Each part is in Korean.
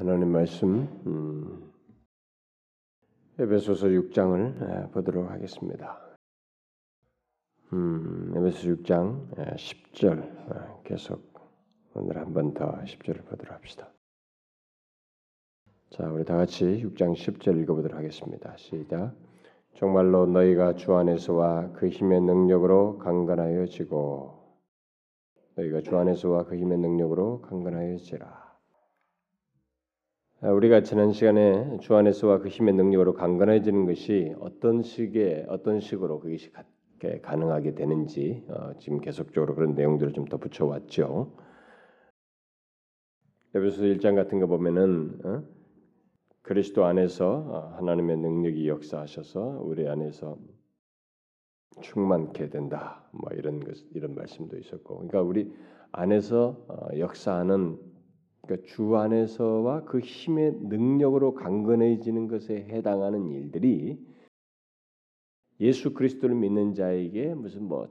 하나님 말씀 음, 에베소서 6장을 보도록 하겠습니다. 음, 에베소 6장 10절 계속 오늘 한 번 더 10절을 보도록 합시다. 자, 우리 다 같이 6장 10절 읽어보도록 하겠습니다. 시작. 정말로 너희가 주 안에서와 그 힘의 능력으로 강건하여지고 너희가 주 안에서와 그 힘의 능력으로 강건하여지라. 아, 우리가 지난 시간에 주 안에서와 그 힘의 능력으로 강건해지는 것이 어떤 식의 어떤 식으로 그것이 가능하게 되는지 어, 지금 계속적으로 그런 내용들을 좀 덧붙여 왔죠. 에베소 1장 같은 거 보면은 어? 그리스도 안에서 어, 하나님의 능력이 역사하셔서 우리 안에서 충만케 된다. 뭐 이런 것 이런 말씀도 있었고, 그러니까 우리 안에서 어, 역사하는 그러니까 주 안에서와 그 힘의 능력으로 강건해지는 것에 해당하는 일들이 예수 그리스도를 믿는 자에게 무슨 뭐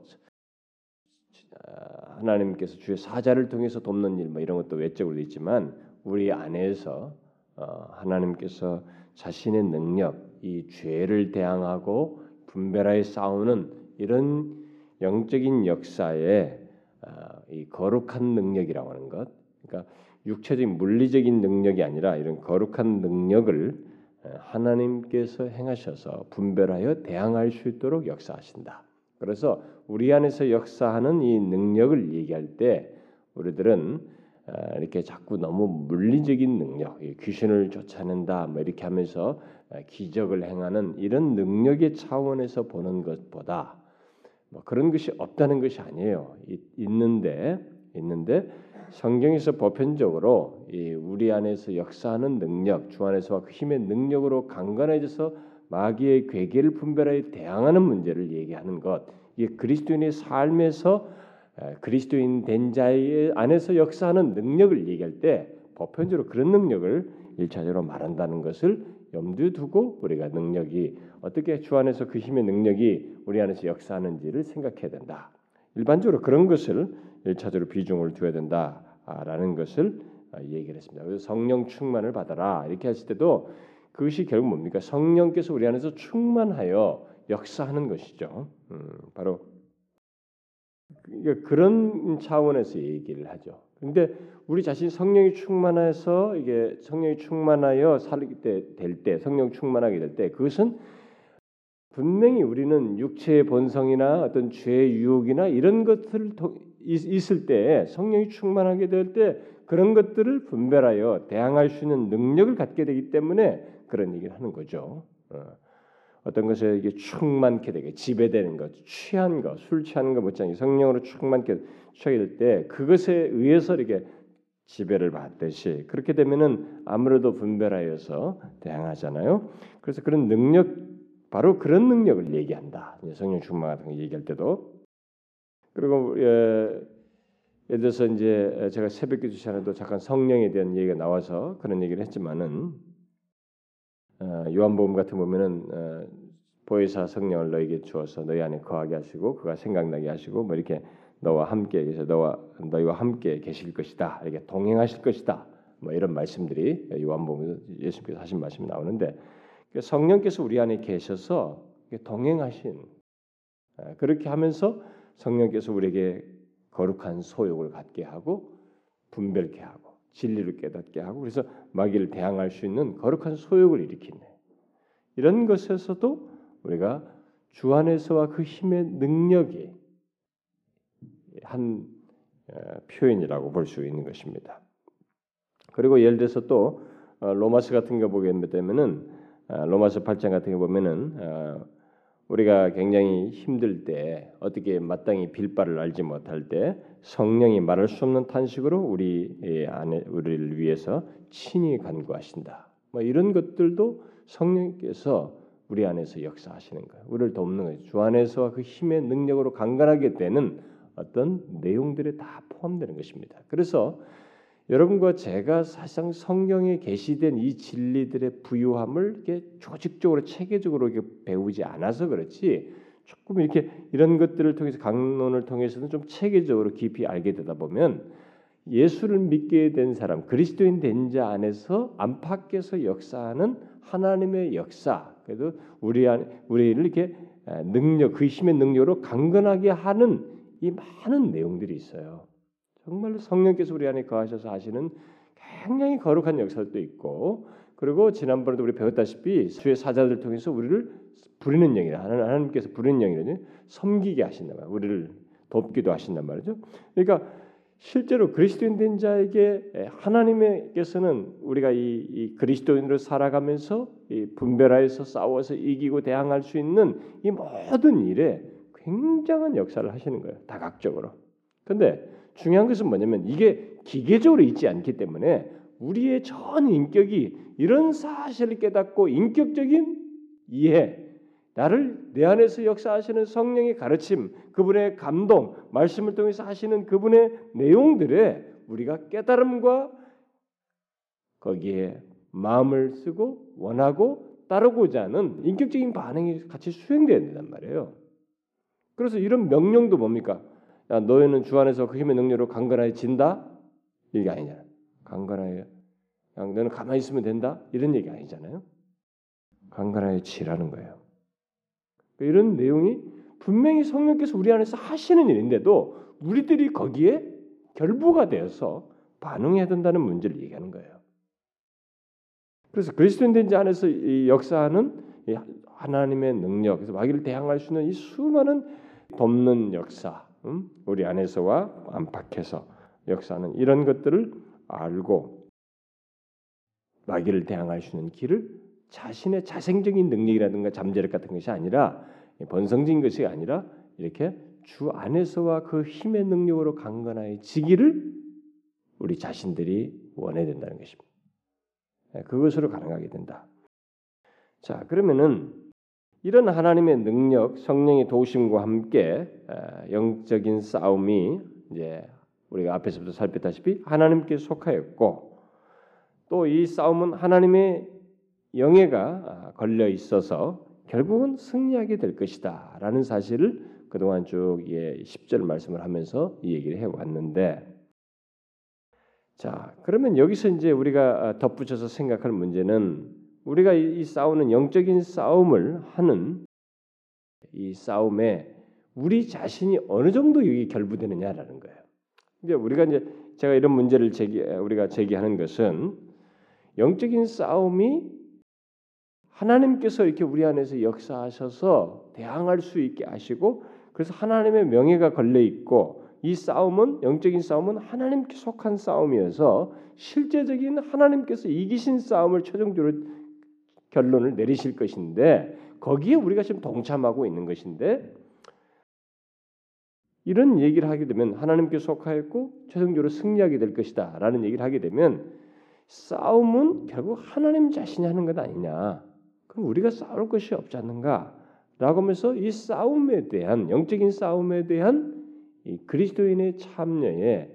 아, 하나님께서 주의 사자를 통해서 돕는 일 뭐 이런 것도 외적으로 있지만 우리 안에서 어, 하나님께서 자신의 능력, 이 죄를 대항하고 분별하여 싸우는 이런 영적인 역사에 어, 이 거룩한 능력이라고 하는 것, 그러니까 육체적인 물리적인 능력이 아니라 이런 거룩한 능력을 어, 하나님께서 행하셔서 분별하여 대항할 수 있도록 역사하신다. 그래서 우리 안에서 역사하는 이 능력을 얘기할 때 우리들은 아, 이렇게 자꾸 너무 물리적인 능력, 귀신을 쫓아낸다, 뭐 이렇게 하면서 아, 기적을 행하는 이런 능력의 차원에서 보는 것보다 뭐 그런 것이 없다는 것이 아니에요. 있는데 있는데 성경에서 보편적으로 우리 안에서 역사하는 능력, 주 안에서 그 힘의 능력으로 강건해져서 마귀의 괴계를 분별하여 대항하는 문제를 얘기하는 것. 이게 그리스도인의 삶에서 그리스도인 된 자의 안에서 역사하는 능력을 얘기할 때 보편적으로 그런 능력을 일차적으로 말한다는 것을 염두에 두고 우리가 능력이 어떻게 주 안에서 그 힘의 능력이 우리 안에서 역사하는지를 생각해야 된다. 일반적으로 그런 것을 일차적으로 비중을 두어야 된다 라는 것을 얘기를 했습니다. 그래서 성령 충만을 받아라 이렇게 했을 때도 그것이 결국 뭡니까? 성령께서 우리 안에서 충만하여 역사하는 것이죠. 음, 바로 그러니까 그런 차원에서 얘기를 하죠. 근데 우리 자신 성령이 충만해서 이게 성령이 충만하여 살게 될 때, 성령 충만하게 될 때, 그것은 분명히 우리는 육체의 본성이나 어떤 죄의 유혹이나 이런 것들 있을 때 성령이 충만하게 될 때 그런 것들을 분별하여 대항할 수 있는 능력을 갖게 되기 때문에 그런 얘기를 하는 거죠. 어. 어떤 것에 이게 충만케 되게 지배되는 것, 취한 것, 술 취하는 것 못지않게 성령으로 충만케 취하게 될 때 그것에 의해서 이렇게 지배를 받듯이 그렇게 되면은 아무래도 분별하여서 대항하잖아요. 그래서 그런 능력 바로 그런 능력을 얘기한다. 성령 충만 같은 거 얘기할 때도 그리고 예, 예를 들어서 이제 제가 새벽 기도 시간에도 잠깐 성령에 대한 얘기가 나와서 그런 얘기를 했지만은 어, 요한복음 같은 보면은 어, 보혜사 성령을 너에게 주어서 너희 안에 거하게 하시고 그가 생각나게 하시고 뭐 이렇게 너와 함께 계셔 너와 너희와 함께 계실 것이다. 이렇게 동행하실 것이다. 뭐 이런 말씀들이 요한복음 예수께서 하신 말씀이 나오는데 그 성령께서 우리 안에 계셔서 동행하신 어, 그렇게 하면서 성령께서 우리에게 거룩한 소욕을 갖게 하고 분별케 하고 진리를 깨닫게 하고 그래서 마귀를 대항할 수 있는 거룩한 소욕을 일으키네. 이런 것에서도 우리가 주 안에서와 그 힘의 능력이 한 표현이라고 볼 수 있는 것입니다. 그리고 예를 들어서 또 어, 로마서 같은 거 보게 되면은 어, 로마서 8장 같은 거 보면은 어, 우리가 굉장히 힘들 때 어떻게 마땅히 빌바를 알지 못할 때 성령이 말할 수 없는 탄식으로 우리 안에 우리를 위해서 친히 간구하신다. 뭐 이런 것들도 성령께서 우리 안에서 역사하시는 거예요. 우리를 돕는 거예요. 주 안에서 그 힘의 능력으로 강건하게 되는 어떤 내용들에 다 포함되는 것입니다. 그래서 여러분과 제가 사실상 성경에 게시된 이 진리들의 부유함을 이렇게 조직적으로 체계적으로 이렇게 배우지 않아서 그렇지 조금 이렇게 이런 것들을 통해서 강론을 통해서는 좀 체계적으로 깊이 알게 되다 보면 예수를 믿게 된 사람, 그리스도인 된 자 안에서 안팎에서 역사하는 하나님의 역사. 그래도 우리 안 우리를 이렇게 능력, 그 힘의 능력으로 강건하게 하는 이 많은 내용들이 있어요. 정말로 성령께서 우리 안에 거하셔서 하시는 굉장히 거룩한 역사도 있고, 그리고 지난번에도 우리 배웠다시피 주의 사자들 통해서 우리를 부리는 영이다. 하나님께서 부리는 영이거든요. 섬기게 하신단 말이에요. 우리를 돕기도 하신단 말이죠. 그러니까 실제로 그리스도인 된 자에게 하나님께서는 우리가 이, 이 그리스도인으로 살아가면서 이 분별하여서 싸워서 이기고 대항할 수 있는 이 모든 일에 굉장한 역사를 하시는 거예요. 다각적으로. 근데 중요한 것은 뭐냐면 이게 기계적으로 있지 않기 때문에 우리의 전 인격이 이런 사실을 깨닫고 인격적인 이해, 나를 내 안에서 역사하시는 성령의 가르침, 그분의 감동, 말씀을 통해서 하시는 그분의 내용들에 우리가 깨달음과 거기에 마음을 쓰고 원하고 따르고자 하는 인격적인 반응이 같이 수행돼야 된단 말이에요. 그래서 이런 명령도 뭡니까? 야, 너희는 주 안에서 그 힘의 능력으로 강건하여 진다? 이게 아니잖아. 강건하여. 너는 가만히 있으면 된다? 이런 얘기 아니잖아요. 강건하여 지라는 거예요. 이런 내용이 분명히 성령께서 우리 안에서 하시는 일인데도 우리들이 거기에 결부가 되어서 반응해야 된다는 문제를 얘기하는 거예요. 그래서 그리스도인 된자 안에서 이 역사하는 이 하나님의 능력, 그래서 마귀를 대항할 수 있는 이 수많은 돕는 역사, 음? 우리 안에서와 안팎에서 역사하는 이런 것들을 알고 마귀를 대항할 수 있는 길을 자신의 자생적인 능력이라든가 잠재력 같은 것이 아니라 번성적인 것이 아니라 이렇게 주 안에서와 그 힘의 능력으로 강건하여지기를 우리 자신들이 원해야 된다는 것입니다. 예, 그것으로 가능하게 된다. 자, 그러면은 이런 하나님의 능력, 성령의 도우심과 함께 영적인 싸움이 이제 우리가 앞에서부터 살폈다시피 하나님께 속하였고 또 이 싸움은 하나님의 영예가 아, 걸려 있어서 결국은 승리하게 될 것이다라는 사실을 그동안 쭉 예, 10절 말씀을 하면서 이 얘기를 해 왔는데 자, 그러면 여기서 이제 우리가 아, 덧붙여서 생각할 문제는 우리가 이, 이 싸우는 영적인 싸움을 하는 이 싸움에 우리 자신이 어느 정도 여기 결부되느냐라는 거예요. 이제 우리가 이제 제가 이런 문제를 제기 우리가 제기하는 것은 영적인 싸움이 하나님께서 이렇게 우리 안에서 역사하셔서 대항할 수 있게 하시고 그래서 하나님의 명예가 걸려 있고 이 싸움은 영적인 싸움은 하나님께 속한 싸움이어서 실제적인 하나님께서 이기신 싸움을 최종적으로 결론을 내리실 것인데 거기에 우리가 지금 동참하고 있는 것인데 이런 얘기를 하게 되면 하나님께 속하였고 최종적으로 승리하게 될 것이다라는 얘기를 하게 되면 싸움은 결국 하나님 자신이 하는 것 아니냐 그럼 우리가 싸울 것이 없지 않는가? 라고 하면서 이 싸움에 대한 영적인 싸움에 대한 이 그리스도인의 참여에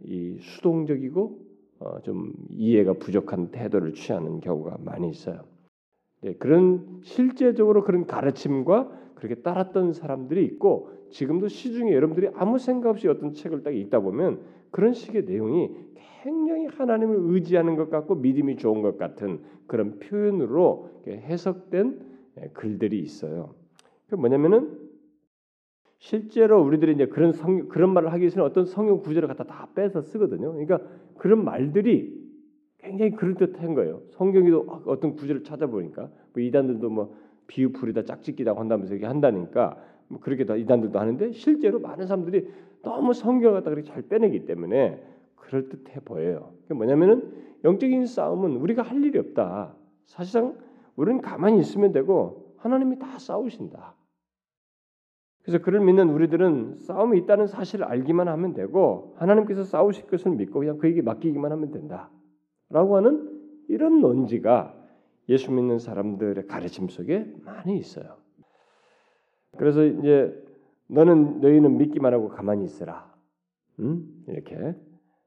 이 수동적이고 어, 좀 이해가 부족한 태도를 취하는 경우가 많이 있어요. 네, 그런 실제적으로 그런 가르침과 그렇게 따랐던 사람들이 있고 지금도 시중에 여러분들이 아무 생각 없이 어떤 책을 딱 읽다 보면 그런 식의 내용이 굉장히 하나님을 의지하는 것 같고 믿음이 좋은 것 같은 그런 표현으로 해석된 예, 글들이 있어요. 그 뭐냐면은 실제로 우리들이 이제 그런 성 그런 말을 하기 위해서는 어떤 성경 구절을 갖다 다 빼서 쓰거든요. 그러니까 그런 말들이 굉장히 그럴듯한 거예요. 성경에도 어떤 구절을 찾아보니까 뭐 이단들도 뭐 비유풀이다 짝짓기다 한다면서 이렇게 한다니까 뭐 그렇게 다 이단들도 하는데 실제로 많은 사람들이 너무 성경을 갖다 그렇게 잘 빼내기 때문에 그럴 듯해 보여요. 그게 뭐냐면은 영적인 싸움은 우리가 할 일이 없다. 사실상 우리는 가만히 있으면 되고 하나님이 다 싸우신다. 그래서 그를 믿는 우리들은 싸움이 있다는 사실을 알기만 하면 되고 하나님께서 싸우실 것을 믿고 그냥 그에게 맡기기만 하면 된다. 라고 하는 이런 논지가 예수 믿는 사람들의 가르침 속에 많이 있어요. 그래서 이제 너는 너희는 믿기만 하고 가만히 있으라. 음? 이렇게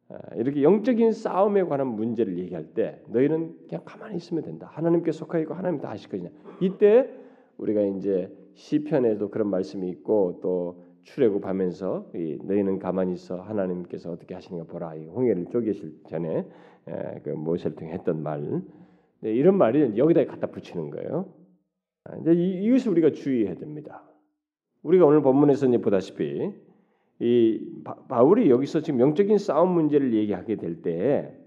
아, 이렇게 영적인 싸움에 관한 문제를 얘기할 때 너희는 그냥 가만히 있으면 된다. 하나님께 속하고 하나님 다 하실 것이냐. 이때 우리가 이제 시편에도 그런 말씀이 있고 또 출애굽하면서 이 너희는 가만히 있어 하나님께서 어떻게 하시는가 보라. 이 홍해를 쪼개실 전에 에, 그 모세를 통해 했던 말 네, 이런 말이 여기다 갖다 붙이는 거예요. 아, 이제 이, 이것을 우리가 주의해야 됩니다. 우리가 오늘 본문에서 보다시피 이 바, 울이 여기서 지금 영적인 싸움 문제를 얘기하게 될 때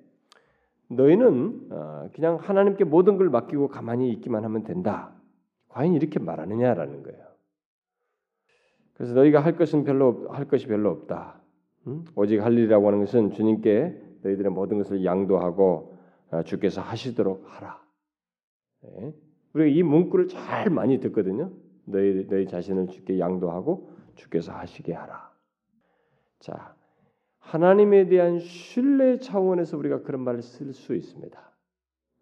너희는 어, 그냥 하나님께 모든 걸 맡기고 가만히 있기만 하면 된다. 과연 이렇게 말하느냐라는 거예요. 그래서 너희가 할 것은 별로 할 것이 별로 없다. 음? 오직 할 일이라고 하는 것은 주님께 너희들의 모든 것을 양도하고 어, 주께서 하시도록 하라. 네. 우리가 이 문구를 잘 많이 듣거든요. 너희 너희 자신을 주께 양도하고 주께서 하시게 하라. 자, 하나님에 대한 신뢰 차원에서 우리가 그런 말을 쓸 수 있습니다.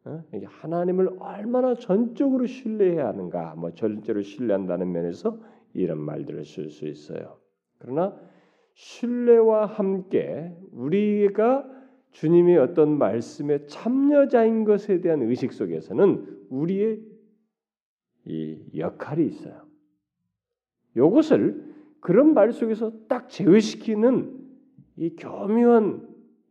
어? 하나님을 얼마나 전적으로 신뢰해야 하는가, 뭐 전적으로 신뢰한다는 면에서 이런 말들을 쓸 수 있어요. 그러나 신뢰와 함께 우리가 주님의 어떤 말씀에 참여자인 것에 대한 의식 속에서는 우리의 이 역할이 있어요. 이것을 그런 말 속에서 딱 제외시키는 이 교묘한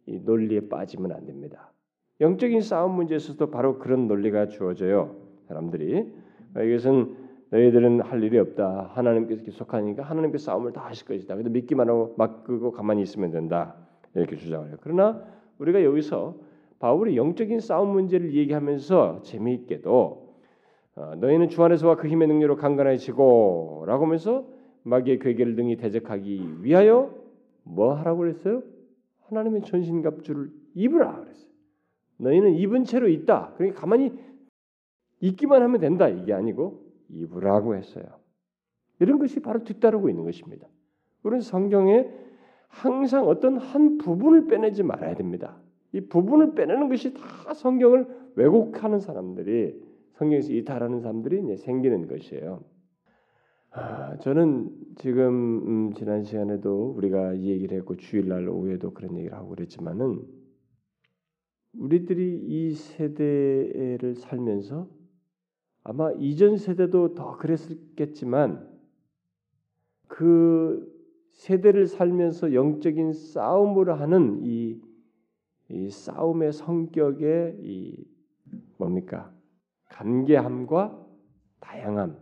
이 논리에 빠지면 안 됩니다. 영적인 싸움 문제에서도 바로 그런 논리가 주어져요. 사람들이 이것은 너희들은 할 일이 없다. 하나님께서 계속하니까 하나님께서 싸움을 다 하실 것이다. 그래도 믿기만 하고 맡기고 가만히 있으면 된다. 이렇게 주장을 해요. 그러나 우리가 여기서 바울이 영적인 싸움 문제를 얘기하면서 재미있게도 어, 너희는 주 안에서와 그 힘의 능력으로 강건해지고라고 하면서 마귀의 괴계를 능히 대적하기 위하여 뭐 하라고 그랬어요? 하나님의 전신갑주를 입으라 그랬어요. 너희는 입은 채로 있다. 그러니까 가만히 있기만 하면 된다 이게 아니고 입으라고 했어요. 이런 것이 바로 뒤따르고 있는 것입니다. 우리는 성경에 항상 어떤 한 부분을 빼내지 말아야 됩니다. 이 부분을 빼내는 것이 다 성경을 왜곡하는 사람들이 성경에서 이탈하는 사람들이 이제 생기는 것이에요. 아, 저는 지금 음, 지난 시간에도 우리가 이 얘기를 했고 주일날 오후에도 그런 얘기를 하고 그랬지만은 우리들이 이 세대를 살면서 아마 이전 세대도 더 그랬겠지만 그 세대를 살면서 영적인 싸움을 하는 이, 이 싸움의 성격의 이 뭡니까 간계함과 다양함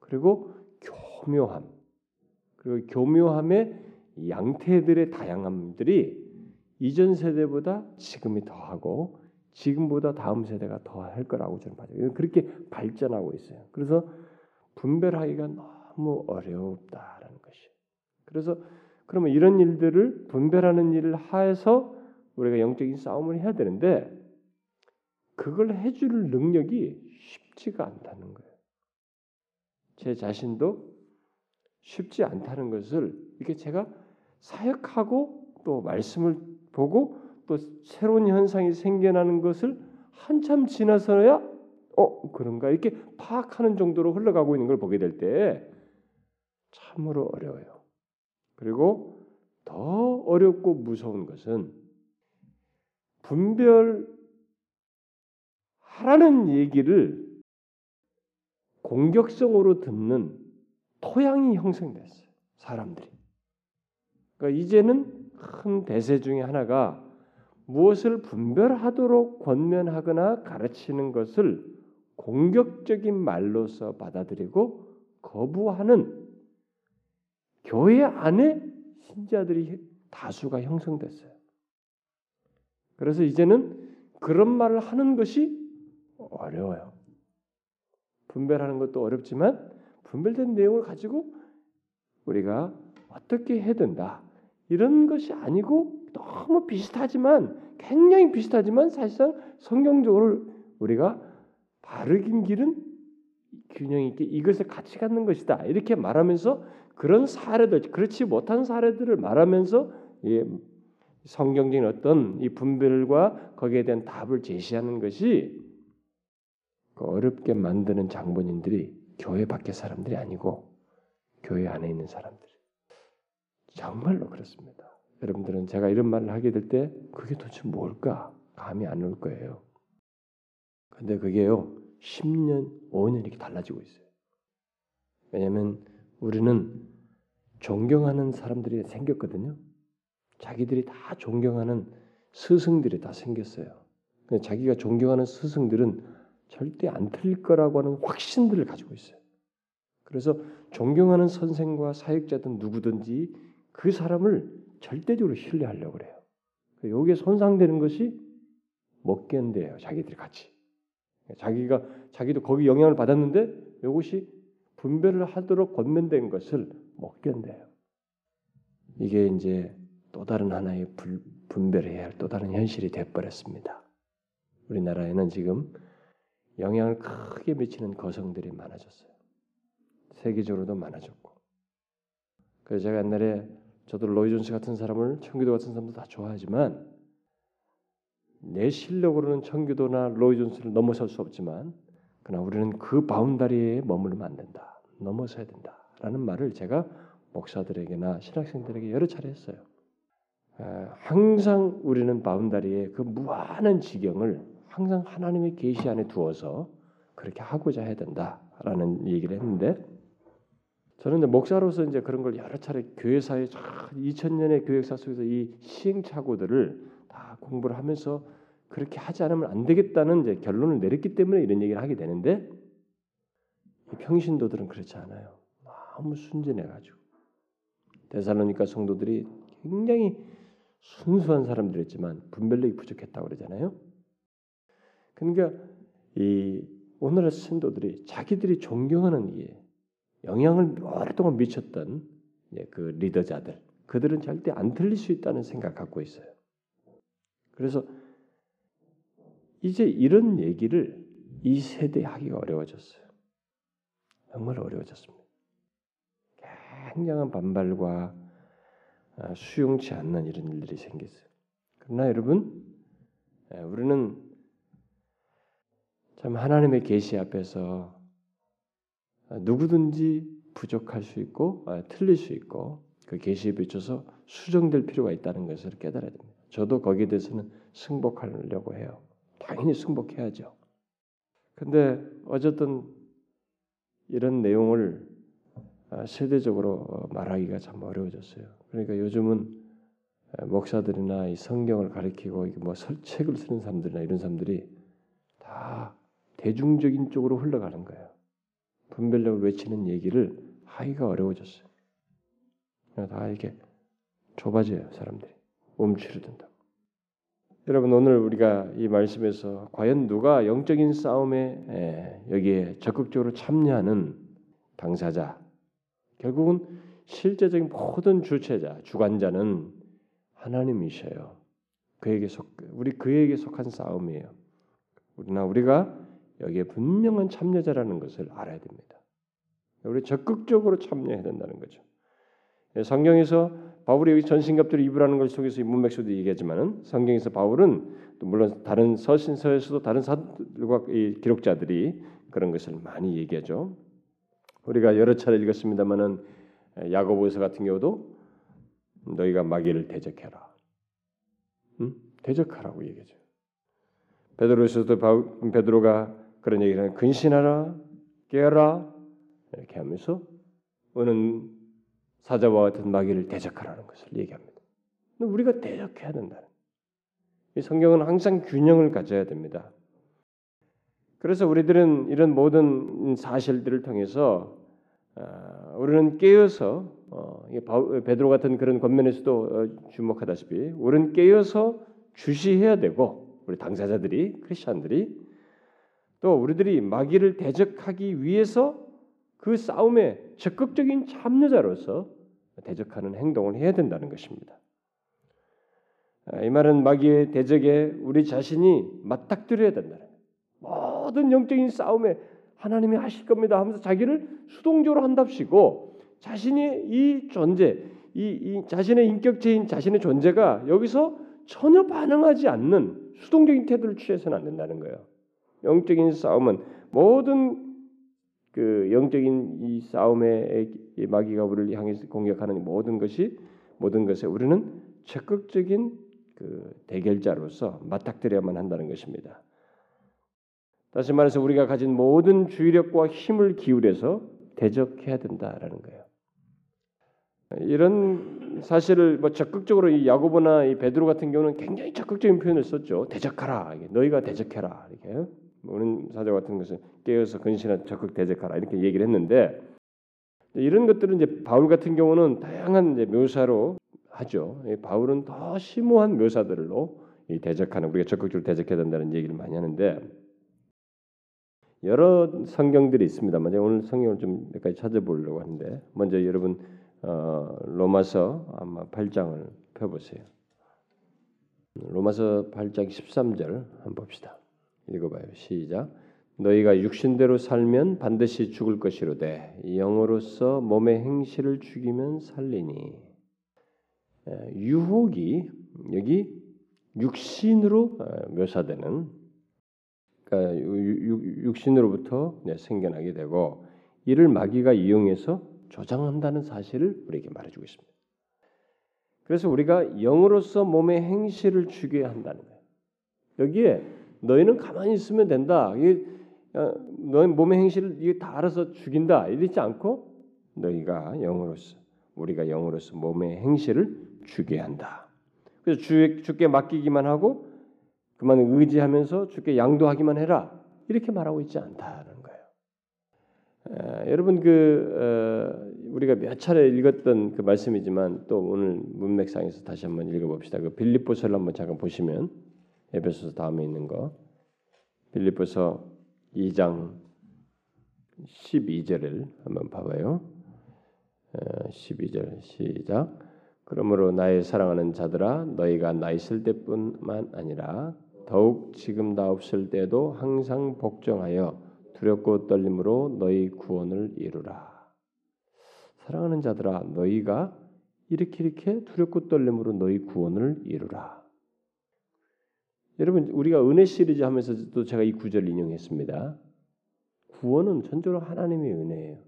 그리고 교묘함 그리고 교묘함의 양태들의 다양함들이 이전 세대보다 지금이 더하고 지금보다 다음 세대가 더 할 거라고 저는 봐요. 그렇게 발전하고 있어요. 그래서 분별하기가 너무 것이. 그래서 그러면 이런 일들을 분별하는 일을 하여서 우리가 영적인 싸움을 해야 되는데 그걸 해줄 능력이 쉽지가 않다는 거예요. 제 자신도 쉽지 않다는 것을 이렇게 제가 사역하고 또 말씀을 보고 또 새로운 현상이 생겨나는 것을 한참 지나서야 어 그런가 이렇게 파악하는 정도로 흘러가고 있는 걸 보게 될 때 참으로 어려워요. 그리고 더 어렵고 무서운 것은 분별하라는 얘기를 공격성으로 듣는 토양이 형성됐어요. 사람들이. 그러니까 이제는 큰 대세 중에 하나가 무엇을 분별하도록 권면하거나 가르치는 것을 공격적인 말로서 받아들이고 거부하는 교회 안에 신자들이 다수가 형성됐어요. 그래서 이제는 그런 말을 하는 것이 어려워요. 분별하는 것도 어렵지만 분별된 내용을 가지고 우리가 어떻게 해야 된다. 이런 것이 아니고 너무 비슷하지만 굉장히 비슷하지만 사실상 성경적으로 우리가 바르긴 길은 균형 있게 이것을 같이 갖는 것이다. 이렇게 말하면서 그런 사례들 그렇지 못한 사례들을 말하면서 예, 성경적인 어떤 이 분별과 거기에 대한 답을 제시하는 것이 그 어렵게 만드는 장본인들이 교회 밖의 사람들이 아니고 교회 안에 있는 사람들. 정말로 그렇습니다. 여러분들은 제가 이런 말을 하게 될 때 그게 도대체 뭘까 감이 안 올 거예요. 근데 그게요 10년, 5년 이렇게 달라지고 있어요. 왜냐하면 우리는 존경하는 사람들이 생겼거든요. 자기들이 다 존경하는 스승들이 다 생겼어요. 근데 자기가 존경하는 스승들은 절대 안 틀릴 거라고 하는 확신들을 가지고 있어요. 그래서 존경하는 선생과 사역자든 누구든지 그 사람을 절대적으로 신뢰하려고 그래요. 여기에 손상되는 것이 못 견뎌요. 자기들이 같이. 자기가 자기도 거기 영향을 받았는데 이것이 분별을 하도록 권면된 것을 못 견뎌요. 이게 이제 또 다른 하나의 불, 분별해야 할 또 다른 현실이 되어버렸습니다. 우리나라에는 지금 영향을 크게 미치는 거성들이 많아졌어요. 세계적으로도 많아졌고. 그래서 제가 옛날에 저도 로이 존스 같은 사람을 청교도 같은 사람도 다 좋아하지만 내 실력으로는 청교도나 로이 존스를 넘어설 수 없지만 그러나 우리는 그 바운다리에 머무르면 안 된다. 넘어서야 된다라는 말을 제가 목사들에게나 신학생들에게 여러 차례 했어요. 항상 우리는 바운다리에 그 무한한 지경을 항상 하나님의 계시 안에 두어서 그렇게 하고자 해야 된다라는 얘기를 했는데 저는 이제 목사로서 이제 그런 걸 여러 차례 교회사에 2000년의 교회사 속에서 이 시행착오들을 다 공부를 하면서 그렇게 하지 않으면 안 되겠다는 이제 결론을 내렸기 때문에 이런 얘기를 하게 되는데 평신도들은 그렇지 않아요. 너무 순진해가지고 데살로니가 성도들이 굉장히 순수한 사람들이었지만 분별력이 부족했다고 그러잖아요. 그러니까 이 오늘의 신도들이 자기들이 존경하는 이 영향을 오랫동안 미쳤던 그 리더자들 그들은 절대 안 틀릴 수 있다는 생각 갖고 있어요. 그래서 이제 이런 얘기를 이 세대에 하기가 어려워졌어요. 정말 어려워졌습니다. 굉장한 반발과 아, 수용치 않는 이런 일들이 생겼어요. 그러나 여러분, 우리는 참 하나님의 계시 앞에서 누구든지 부족할 수 있고 아, 틀릴 수 있고 그 계시에 비춰서 수정될 필요가 있다는 것을 깨달아야 됩니다. 저도 거기에 대해서는 승복하려고 해요. 당연히 승복해야죠. 근데 어쨌든 이런 내용을 아, 세대적으로 어, 말하기가 참 어려워졌어요. 그러니까 요즘은 목사들이나 이 성경을 가리키고 뭐 책을 쓰는 사람들이나 이런 사람들이 다 대중적인 쪽으로 흘러가는 거예요. 분별력을 외치는 얘기를 하기가 어려워졌어요. 다 이렇게 좁아져요 사람들이 움츠려 든다. 여러분 오늘 우리가 이 말씀에서 과연 누가 영적인 싸움에 여기에 적극적으로 참여하는 당사자 결국은 실제적인 모든 주체자 주관자는 하나님이셔요. 그에게 속 우리 그에게 속한 싸움이에요. 우리나 우리가 여기에 분명한 참여자라는 것을 알아야 됩니다. 우리 적극적으로 참여해야 된다는 거죠. 예, 성경에서 바울이 여기 전신갑주를 입으라는 것 속에서 문맥서도 얘기하지만은 성경에서 바울은 물론 다른 서신서에서도 다른 사들과 기록자들이 그런 것을 많이 얘기하죠. 우리가 여러 차례 읽었습니다만은 야고보서 같은 경우도 너희가 마귀를 대적해라. 응? 대적하라고 얘기하죠. 베드로에서도 베드로가 그런 얘기를 하는 근신하라, 깨어라 이렇게 하면서 오는 사자와 같은 마귀를 대적하라는 것을 얘기합니다. 우리가 대적해야 된다. 이 성경은 항상 균형을 가져야 됩니다. 그래서 우리들은 이런 모든 사실들을 통해서 어, 우리는 깨어서 어, 베드로 같은 그런 권면에서도 어, 주목하다시피 우리는 깨어서 주시해야 되고 우리 당사자들이 크리스천들이 또 우리들이 마귀를 대적하기 위해서 그 싸움에 적극적인 참여자로서 대적하는 행동을 해야 된다는 것입니다. 아, 이 말은 마귀의 대적에 우리 자신이 맞닥뜨려야 된다. 모든 영적인 싸움에 하나님이 하실 겁니다 하면서 자기를 수동적으로 한답시고 자신의 이 존재, 이, 이 자신의 인격체인 자신의 존재가 여기서 전혀 반응하지 않는 수동적인 태도를 취해서는 안 된다는 거예요. 영적인 싸움은 모든 그 영적인 이 싸움의 마귀가 우리를 향해서 공격하는 모든 것이 모든 것에 우리는 적극적인 그 대결자로서 맞닥뜨려야만 한다는 것입니다. 다시 말해서 우리가 가진 모든 주의력과 힘을 기울여서 대적해야 된다라는 거예요. 이런 사실을 뭐 적극적으로 이 야고보나 이 베드로 같은 경우는 굉장히 적극적인 표현을 썼죠. 대적하라. 너희가 대적해라. 이렇게 오는 사자 같은 것은 깨어서 근신하 적극 대적하라 이렇게 얘기를 했는데 이런 것들은 이제 바울 같은 경우는 다양한 이제 묘사로 하죠. 바울은 더 심오한 묘사들로 이 대적하는 우리가 적극적으로 대적해야 된다는 얘기를 많이 하는데 여러 성경들이 있습니다만 제가 오늘 성경을 좀 몇 가지 찾아보려고 하는데 먼저 여러분 어, 로마서 아마 8장을 펴보세요. 로마서 8장 13절 한번 봅시다. 읽어봐요. 시작. 너희가 육신대로 살면 반드시 죽을 것이로되 영으로서 몸의 행실을 죽이면 살리니 유혹이 여기 육신으로 어, 묘사되는 그러니까 육신으로부터 생겨나게 되고 이를 마귀가 이용해서 조장한다는 사실을 우리에게 말해주고 있습니다. 그래서 우리가 영으로서 몸의 행실을 죽여야 한다는 거예요. 여기에 너희는 가만히 있으면 된다. 어, 너희 몸의 행실을 다 알아서 죽인다. 이러지 않고 너희가 영으로서 우리가 영으로서 몸의 행실을 죽여야 한다. 그래서 주, 주께 맡기기만 하고 그만 의지하면서 주께 양도하기만 해라. 이렇게 말하고 있지 않다는 거예요. 에, 여러분 그 어, 우리가 몇 차례 읽었던 그 말씀이지만 또 오늘 문맥상에서 다시 한번 읽어봅시다. 그 빌립보서를 한번 잠깐 보시면 에베소서 다음에 있는 거 빌립보서 2장 12절을 한번 봐봐요. 12절 시작. 그러므로 나의 사랑하는 자들아 너희가 나 있을 때뿐만 아니라 더욱 지금 나 없을 때도 항상 복종하여 두렵고 떨림으로 너희 구원을 이루라. 사랑하는 자들아 너희가 이렇게 이렇게 두렵고 떨림으로 너희 구원을 이루라. 여러분 우리가 은혜 시리즈 하면서도 제가 이 구절을 인용했습니다. 구원은 전적으로 하나님의 은혜예요.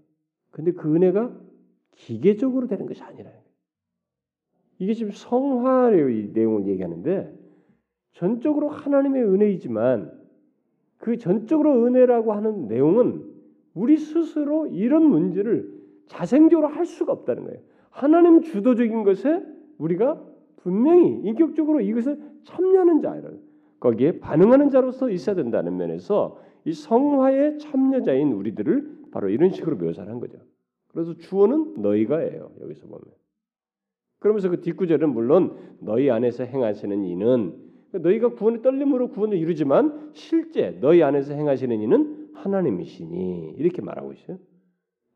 근데 그 은혜가 기계적으로 되는 것이 아니라 이게 지금 성화의 내용을 얘기하는데 전적으로 하나님의 은혜이지만 그 전적으로 은혜라고 하는 내용은 우리 스스로 이런 문제를 자생적으로 할 수가 없다는 거예요. 하나님 주도적인 것에 우리가 분명히 인격적으로 이것을 참여하는 자예요. 거기에 반응하는 자로서 있어야 된다는 면에서 이 성화의 참여자인 우리들을 바로 이런 식으로 묘사한 거죠. 그래서 주어는 너희가예요. 여기서 보면. 그러면서 그 뒷구절은 물론 너희 안에서 행하시는 이는 너희가 구원의 떨림으로 구원을 이루지만 실제 너희 안에서 행하시는 이는 하나님이시니 이렇게 말하고 있어요.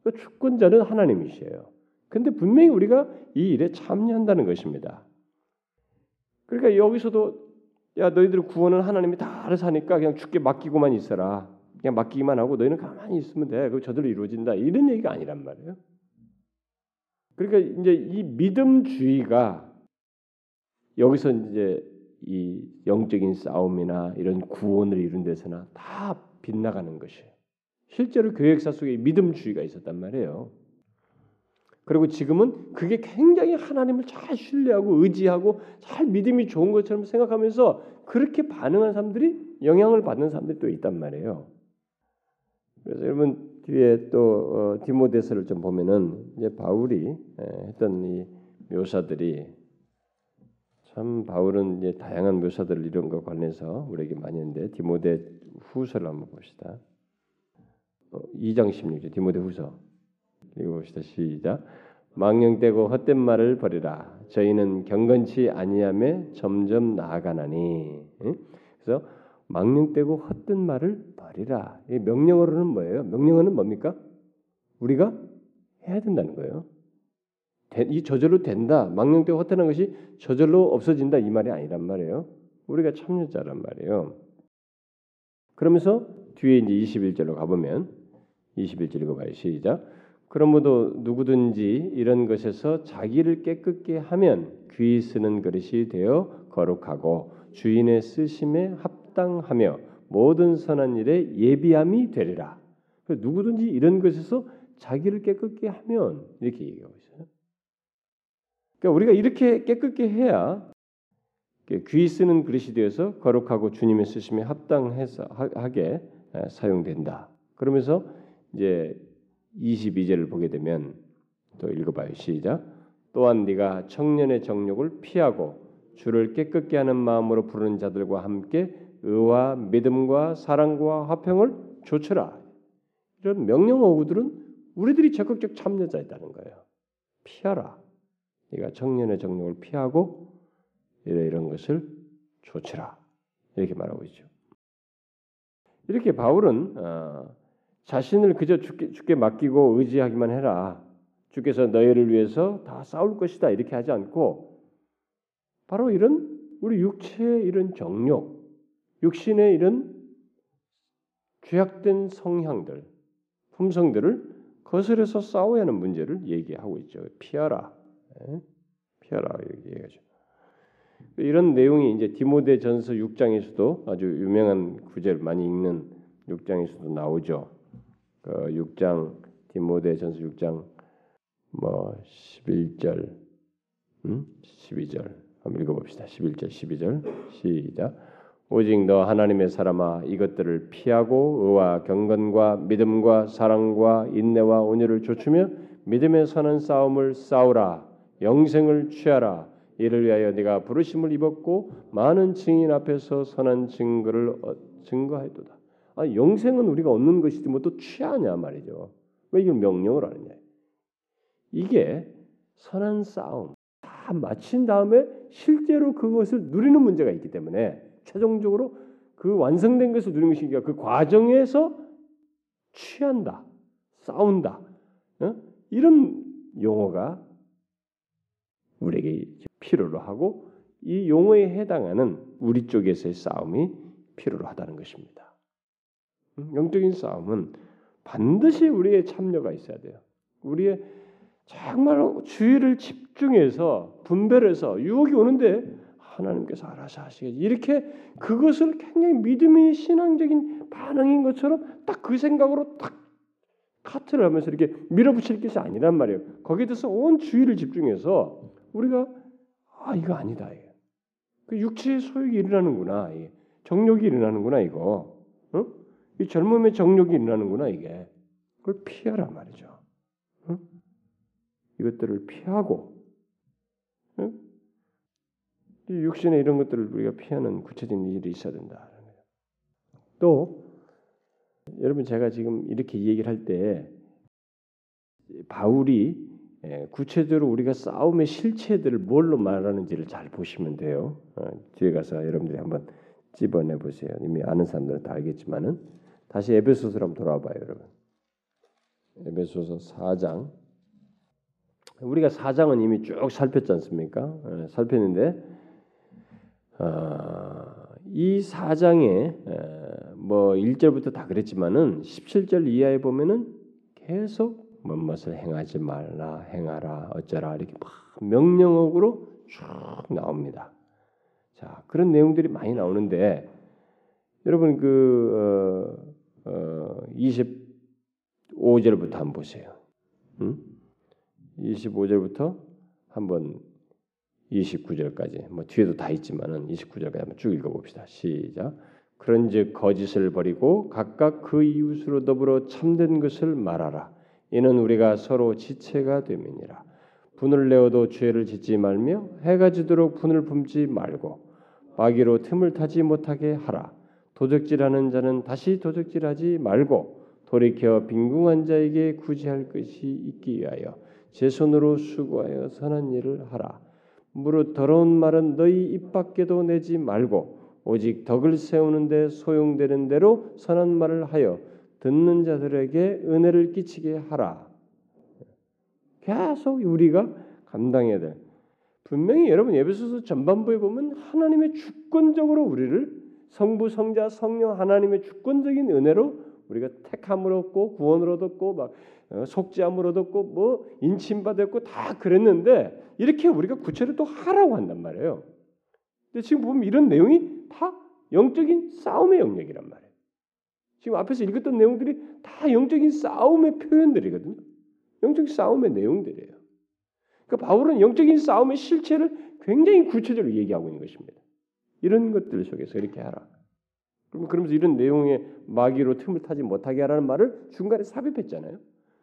그 주권자는 하나님이시에요. 근데 분명히 우리가 이 일에 참여한다는 것입니다. 그러니까 여기서도 야 너희들 구원은 하나님이 다 알아서 하니까 그냥 죽게 맡기고만 있어라. 그냥 맡기기만 하고 너희는 가만히 있으면 돼. 그 저절로 이루어진다. 이런 얘기가 아니란 말이에요. 그러니까 이제 이 믿음주의가 여기서 이제 이 영적인 싸움이나 이런 구원을 이룬 데서나 다 빗나가는 것이에요. 실제로 교회 역사 속에 믿음주의가 있었단 말이에요. 그리고 지금은 그게 굉장히 하나님을 잘 신뢰하고 의지하고 잘 믿음이 좋은 것처럼 생각하면서 그렇게 반응하는 사람들이 영향을 받는 사람들이 또 있단 말이에요. 그래서 여러분 뒤에 또 어, 디모데서를 좀 보면은 이제 바울이 에, 했던 이 묘사들이 참 바울은 이제 다양한 묘사들을 이런 것 관련해서 우리에게 많이 했는데 디모데 후서를 한번 봅시다. 어, 2장 16절 디모데 후서 읽어봅시다. 시작. 망령되고 헛된 말을 버리라. 저희는 경건치 아니함에 점점 나아가나니. 그래서 망령되고 헛된 말을 버리라. 이 명령어로는 뭐예요? 명령어는 뭡니까? 우리가 해야 된다는 거예요. 이 저절로 된다. 망령되고 헛되는 것이 저절로 없어진다 이 말이 아니란 말이에요. 우리가 참여자란 말이에요. 그러면서 뒤에 이제 21절로 가보면 21절 읽어봐요. 시작. 그러므로 누구든지 이런 것에서 자기를 깨끗게 하면 귀 쓰는 그릇이 되어 거룩하고 주인의 쓰심에 합당하며 모든 선한 일에 예비함이 되리라. 누구든지 이런 것에서 자기를 깨끗게 하면 이렇게 얘기하고 있어요. 그러니까 우리가 이렇게 깨끗게 해야 귀 쓰는 그릇이 되어서 거룩하고 주님의 쓰심에 합당해서 하게 사용된다. 그러면서 이제 22절을 보게 되면 또 읽어봐요. 시작. 또한 네가 청년의 정욕을 피하고 주를 깨끗게 하는 마음으로 부르는 자들과 함께 의와 믿음과 사랑과 화평을 조처라. 이런 명령 어구들은 우리들이 적극적 참여자이다는 거예요. 피하라. 네가 청년의 정욕을 피하고 이런 것을 조치라. 이렇게 말하고 있죠. 이렇게 바울은 어, 자신을 그저 죽게, 죽게 맡기고 의지하기만 해라. 주께서 너희를 위해서 다 싸울 것이다. 이렇게 하지 않고 바로 이런 우리 육체의 이런 정욕, 육신의 이런 죄악된 성향들, 품성들을 거스려서 싸워야 하는 문제를 얘기하고 있죠. 피하라. 예? 피하라 얘기하죠. 이런 내용이 이제 디모데 전서 6장에서도 아주 유명한 구절 많이 읽는 6장에서도 나오죠. 그 6장 디모데 전서 6장 뭐 11절 음? 12절 한번 읽어봅시다. 11절 12절 시작 오직 너 하나님의 사람아 이것들을 피하고 의와 경건과 믿음과 사랑과 인내와 온유를 조추며 믿음에 서는 싸움을 싸우라 영생을 취하라 이를 위하여 네가 부르심을 입었고 많은 증인 앞에서 선한 증거를 어, 증거하였도다. 아, 영생은 우리가 얻는 것이지 뭐 또 취하냐 말이죠. 왜 이걸 명령을 하느냐? 이게 선한 싸움 다 마친 다음에 실제로 그것을 누리는 문제가 있기 때문에 최종적으로 그 완성된 것을 누리는 것이니까 그 과정에서 취한다, 싸운다 어? 이런 용어가 우리에게 필요로 하고 이 용어에 해당하는 우리 쪽에서의 싸움이 필요로 하다는 것입니다. 음, 영적인 싸움은 반드시 우리의 참여가 있어야 돼요. 우리의 정말 주의를 집중해서 분별해서 유혹이 오는데 하나님께서 알아서 하시겠지. 이렇게 그것을 굉장히 믿음의 신앙적인 반응인 것처럼 딱 그 생각으로 딱 카트를 하면서 이렇게 밀어붙일 것이 아니란 말이에요. 거기에 대해서 온 주의를 집중해서 우리가 아 이거 아니다. 그 육체의 소욕이 일어나는구나. 정욕이 일어나는구나 이거. 어? 이 젊음의 정욕이 일어나는구나 이게. 그걸 피하라 말이죠. 어? 이것들을 피하고 어? 육신의 이런 것들을 우리가 피하는 구체적인 일이 있어야 된다. 또 여러분 제가 지금 이렇게 얘기를 할 때 바울이 예, 구체적으로 우리가 싸움의 실체들을 뭘로 말하는지를 잘 보시면 돼요. 어, 뒤에 가서 여러분들이 한번 집어내 보세요. 이미 아는 사람들은 다 알겠지만은 다시 에베소서로 한번 돌아와 봐요, 여러분. 에베소서 4장. 우리가 4장은 이미 쭉 살폈지 않습니까? 예, 살폈는데 어, 이 4장에 뭐 1절부터 다 그랬지만은 17절 이하에 보면은 계속 뭔것을 행하지 말라 행하라 어쩌라 이렇게 막 명령어로 쭉 나옵니다. 자 그런 내용들이 많이 나오는데 여러분 그 어, 어, 25절부터 한번 보세요. 음? 25절부터 한번 29절까지 뭐 뒤에도 다 있지만은 29절까지 한번 쭉 읽어봅시다. 시작. 그런즉 거짓을 버리고 각각 그 이웃으로 더불어 참된 것을 말하라. 이는 우리가 서로 지체가 됨이니라. 분을 내어도 죄를 짓지 말며 해가 지도록 분을 품지 말고 마귀로 틈을 타지 못하게 하라. 도적질하는 자는 다시 도적질하지 말고 돌이켜 빈궁한 자에게 구제할 것이 있기 위하여 제 손으로 수고하여 선한 일을 하라. 무릇 더러운 말은 너희 입 밖에도 내지 말고 오직 덕을 세우는데 소용되는 대로 선한 말을 하여 듣는 자들에게 은혜를 끼치게 하라. 계속 우리가 감당해야 돼. 분명히 여러분 예배소서 전반부에 보면 하나님의 주권적으로 우리를 성부, 성자, 성령 하나님의 주권적인 은혜로 우리가 택함을 얻고 구원을 얻었고 막 어, 속죄함을 얻었고 뭐 인침받았고 다 그랬는데 이렇게 우리가 구체로 또 하라고 한단 말이에요. 근데 지금 보면 이런 내용이 다 영적인 싸움의 영역이란 말이에요. 지금 앞에서 읽었던 내용들이 다 영적인 싸움의 표현들이거든요. 영적인 싸움의 내용들이에요. 그러니까 바울은 영적인 싸움의 실체를 굉장히 구체적으로 얘기하고 있는 것입니다. 이런 것들 속에서 이렇게 하라. 그러면 그러면서 이런 내용의 마귀로 틈을 타지 못하게 하라는 말을 중간에 삽입했잖아요.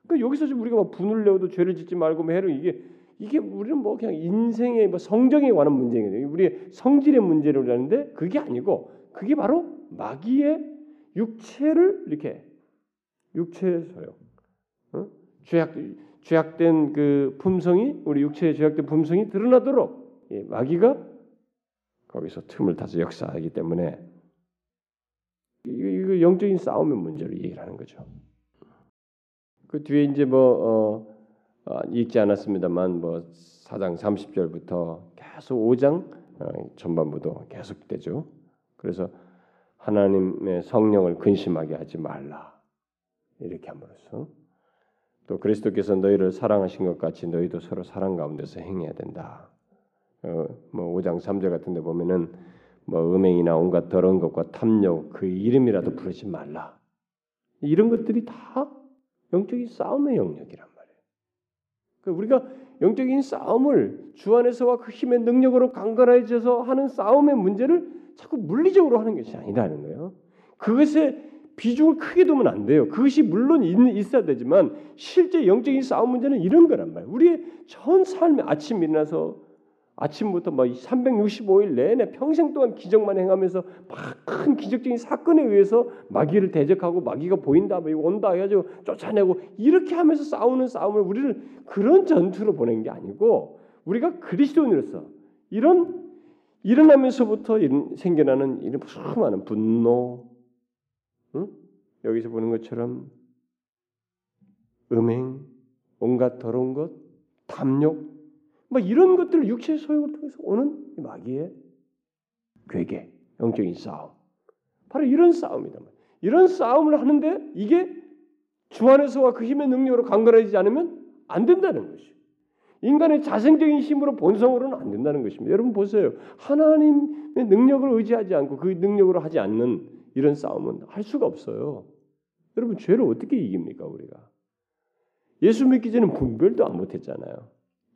그러니까 여기서 지금 우리가 막 분을 내어도 죄를 짓지 말고 뭐 해를 이게 이게 우리는 뭐 그냥 인생의 뭐 성정에 관한 문제거든요. 우리의 성질의 문제를 하는데 그게 아니고 그게 바로 마귀의 육체를 이렇게 육체에서요. 어? 죄악 죄악된 그 품성이 우리 육체의 죄악된 품성이 드러나도록 예, 마귀가 거기서 틈을 타서 역사하기 때문에 이거, 영적인 싸움의 문제를 얘기를 하는 거죠. 그 뒤에 이제 뭐 어, 어, 읽지 않았습니다만 뭐 4장 30절부터 계속 5장 어, 전반부도 계속되죠. 그래서 하나님의 성령을 근심하게 하지 말라 이렇게 함으로써 또 그리스도께서 너희를 사랑하신 것 같이 너희도 서로 사랑 가운데서 행해야 된다. 어, 뭐 5장 3절 같은 데 보면은 뭐 음행이나 온갖 더러운 것과 탐욕 그 이름이라도 부르지 말라. 이런 것들이 다 영적인 싸움의 영역이란 말이에요. 그러니까 우리가 영적인 싸움을 주 안에서와 그 힘의 능력으로 강건해져서 하는 싸움의 문제를 자꾸 물리적으로 하는 것이 아니라는 거예요. 그것에 비중을 크게 두면 안 돼요. 그것이 물론 있어야 되지만 실제 영적인 싸움 문제는 이런 거란 말이에요. 우리의 전 삶에 아침 일어나서 아침부터 막 365일 내내 평생 동안 기적만 행하면서 막 큰 기적적인 사건에 의해서 마귀를 대적하고 마귀가 보인다, 뭐 온다 해가지고 쫓아내고 이렇게 하면서 싸우는 싸움을 우리를 그런 전투로 보낸 게 아니고 우리가 그리스도인으로서 이런 일어나면서부터 생겨나는 이런 수많은 분노, 응? 여기서 보는 것처럼 음행, 온갖 더러운 것, 탐욕, 뭐 이런 것들을 육체의 소욕을 통해서 오는 마귀의 괴계, 영적인 싸움. 바로 이런 싸움이다. 이런 싸움을 하는데 이게 주 안에서와 그 힘의 능력으로 강건해지지 않으면 안 된다는 것이. 인간의 자생적인 힘으로 본성으로는 안 된다는 것입니다. 여러분 보세요. 하나님의 능력을 의지하지 않고 그 능력으로 하지 않는 이런 싸움은 할 수가 없어요. 여러분 죄를 어떻게 이깁니까 우리가? 예수 믿기 전에 분별도 안 못했잖아요.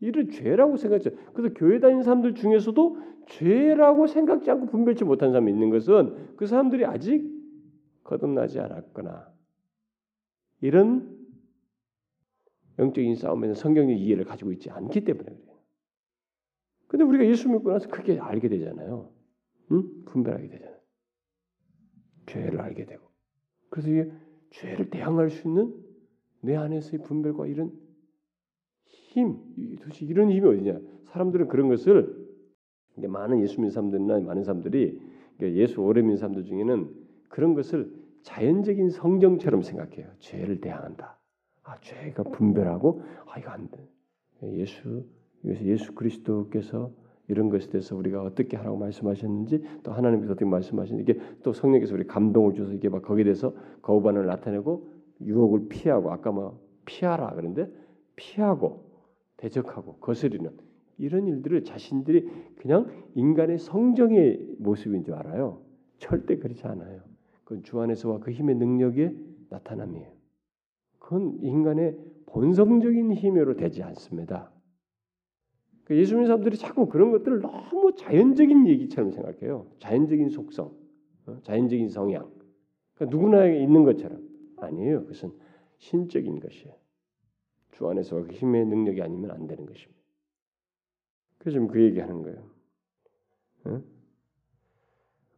이를 죄라고 생각했죠. 그래서 교회 다니는 사람들 중에서도 죄라고 생각지 않고 분별치 못한 사람이 있는 것은 그 사람들이 아직 거듭나지 않았거나 이런 영적인 싸움에는 성경의 이해를 가지고 있지 않기 때문에 그래요. 근데 우리가 예수 믿고 나서 크게 알게 되잖아요. 응? 분별하게 되잖아요. 죄를 알게 되고. 그래서 이게 죄를 대항할 수 있는 내 안에서의 분별과 이런 힘, 도대체 이런 힘이 어디냐? 사람들은 그런 것을 많은 예수 믿는 사람들이나 많은 사람들이 예수 오래 믿는 사람들 중에는 그런 것을 자연적인 성경처럼 생각해요. 죄를 대항한다. 아, 죄가 분별하고 아 이거 안 돼. 예수 이것이 예수 그리스도께서 이런 것에 대해서 우리가 어떻게 하라고 말씀하셨는지 또 하나님께서 어떻게 말씀하시는지 이게 또 성령께서 우리 감동을 줘서 이게 막 거기에 대해서 거부반응을 나타내고 유혹을 피하고 아까 뭐 피하라 그런데 피하고 대적하고 거스리는 이런 일들을 자신들이 그냥 인간의 성정의 모습인 줄 알아요. 절대 그렇지 않아요. 그건 주 안에서와 그 힘의 능력의 나타남이에요. 그건 인간의 본성적인 힘으로 되지 않습니다. 그 예수 믿는 사람들이 자꾸 그런 것들을 너무 자연적인 얘기처럼 생각해요. 자연적인 속성, 어? 자연적인 성향. 그러니까 누구나 있는 것처럼 아니에요. 그것은 신적인 것이에요. 주 안에서 그 힘의 능력이 아니면 안 되는 것입니다. 그래서 지금 그 얘기하는 거예요. 어?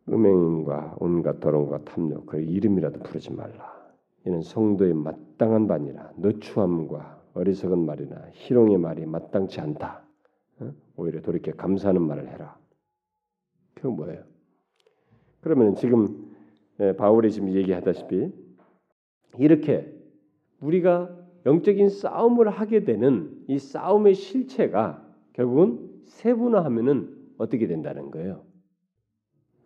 음행과 온갖 더러움과 탐욕 그 이름이라도 부르지 말라. 이는 성도의 마땅한 반이라 너추함과 어리석은 말이나 희롱의 말이 마땅치 않다. 어? 오히려 돌이켜 감사하는 말을 해라. 그건 뭐예요? 그러면 지금 예, 바울이 지금 얘기하다시피 이렇게 우리가 영적인 싸움을 하게 되는 이 싸움의 실체가 결국은 세분화하면은 어떻게 된다는 거예요?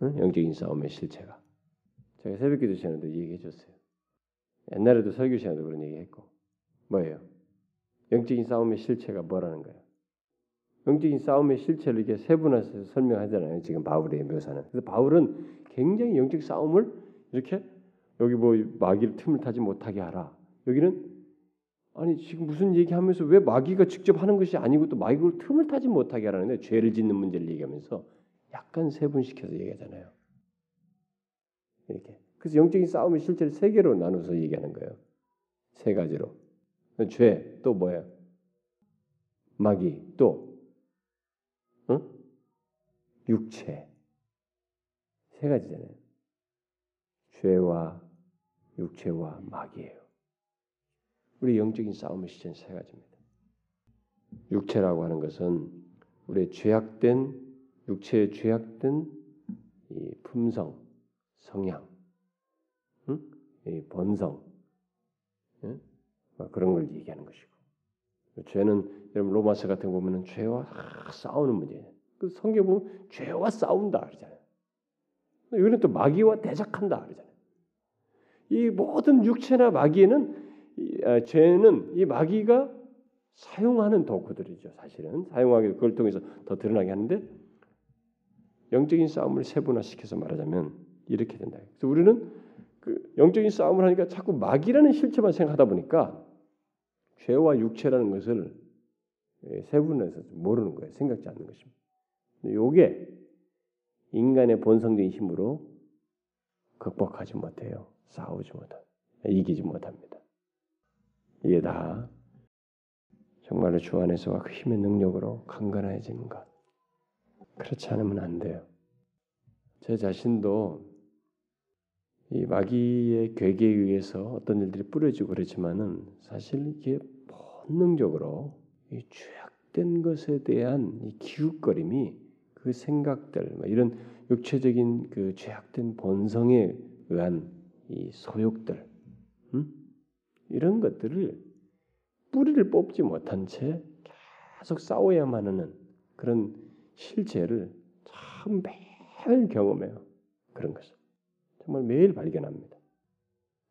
응? 영적인 싸움의 실체가. 제가 새벽기도 시간에도 얘기해 줬어요. 옛날에도 설교 시간에도 그런 얘기했고 뭐예요? 영적인 싸움의 실체가 뭐라는 거예요? 영적인 싸움의 실체를 이렇게 세분화해서 설명하잖아요. 지금 바울의 묘사는. 그래서 바울은 굉장히 영적 싸움을 이렇게 여기 뭐 마귀를 틈을 타지 못하게 하라. 여기는 아니 지금 무슨 얘기하면서 왜 마귀가 직접 하는 것이 아니고 또 마귀를 틈을 타지 못하게 하라는데 죄를 짓는 문제를 얘기하면서 약간 세분시켜서 얘기하잖아요. 이렇게. 그래서 영적인 싸움의 실제를 세 개로 나눠서 얘기하는 거예요. 세 가지로. 죄 또 뭐예요? 마귀 또 어? 육체 세 가지잖아요. 죄와 육체와 마귀예요. 우리 영적인 싸움의 시전 세 가지입니다. 육체라고 하는 것은 우리의 죄악된 육체의 죄악된 이 품성, 성향, 응? 이 본성 응? 그런 걸 얘기하는 것이고 죄는 여러분 로마서 같은 거 보면은 죄와 싸우는 문제예요. 그 성경 보면 죄와 싸운다 그러잖아요. 이거는 또 마귀와 대적한다 그러잖아요. 이 모든 육체나 마귀에는 이, 아, 죄는 이 마귀가 사용하는 도구들이죠. 사실은 사용하기 그걸 통해서 더 드러나게 하는데 영적인 싸움을 세분화시켜서 말하자면 이렇게 된다. 그래서 우리는 그 영적인 싸움을 하니까 자꾸 마귀라는 실체만 생각하다 보니까 죄와 육체라는 것을 예, 세분해서 모르는 거예요. 생각지 않는 것입니다. 요게 인간의 본성적인 힘으로 극복하지 못해요. 싸우지 못한, 이기지 못합니다. 이게 다 정말로 주 안에서와 그 힘의 능력으로 강건해지는 것. 그렇지 않으면 안 돼요. 제 자신도 이 마귀의 괴계에 의해서 어떤 일들이 뿌려지고 그렇지만은 사실 이게 본능적으로 이 죄악된 것에 대한 이 기웃거림이 그 생각들 뭐 이런 육체적인 그 죄악된 본성에 의한 이 소욕들 음? 이런 것들을 뿌리를 뽑지 못한 채 계속 싸워야만 하는 그런 실체를 참 매일 경험해요. 그런 것을 정말 매일 발견합니다.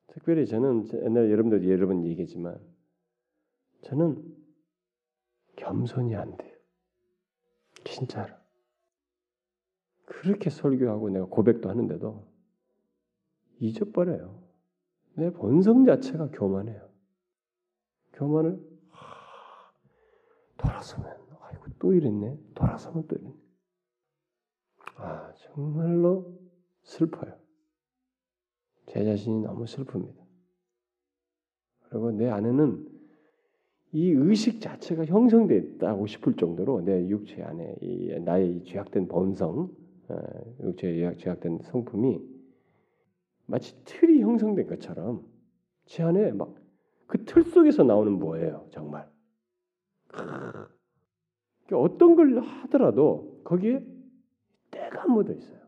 특별히 저는 옛날 여러분들 여러 번 얘기했지만 저는 겸손이 안 돼요. 진짜로. 그렇게 설교하고 내가 고백도 하는데도 잊어버려요. 내 본성 자체가 교만해요. 교만을 하, 돌아서면 아이고 또 이랬네. 돌아서면 또 이랬네. 아 정말로 슬퍼요. 제 자신이 너무 슬픕니다. 그리고 내 안에는 이 의식 자체가 형성됐다고 싶을 정도로 내 육체 안에 이 나의 죄악된 본성, 어, 육체의 죄악된 성품이 마치 틀이 형성된 것처럼 제 안에 막 그 틀 속에서 나오는 뭐예요, 정말. 그러니까 어떤 걸 하더라도 거기에 때가 묻어 있어요.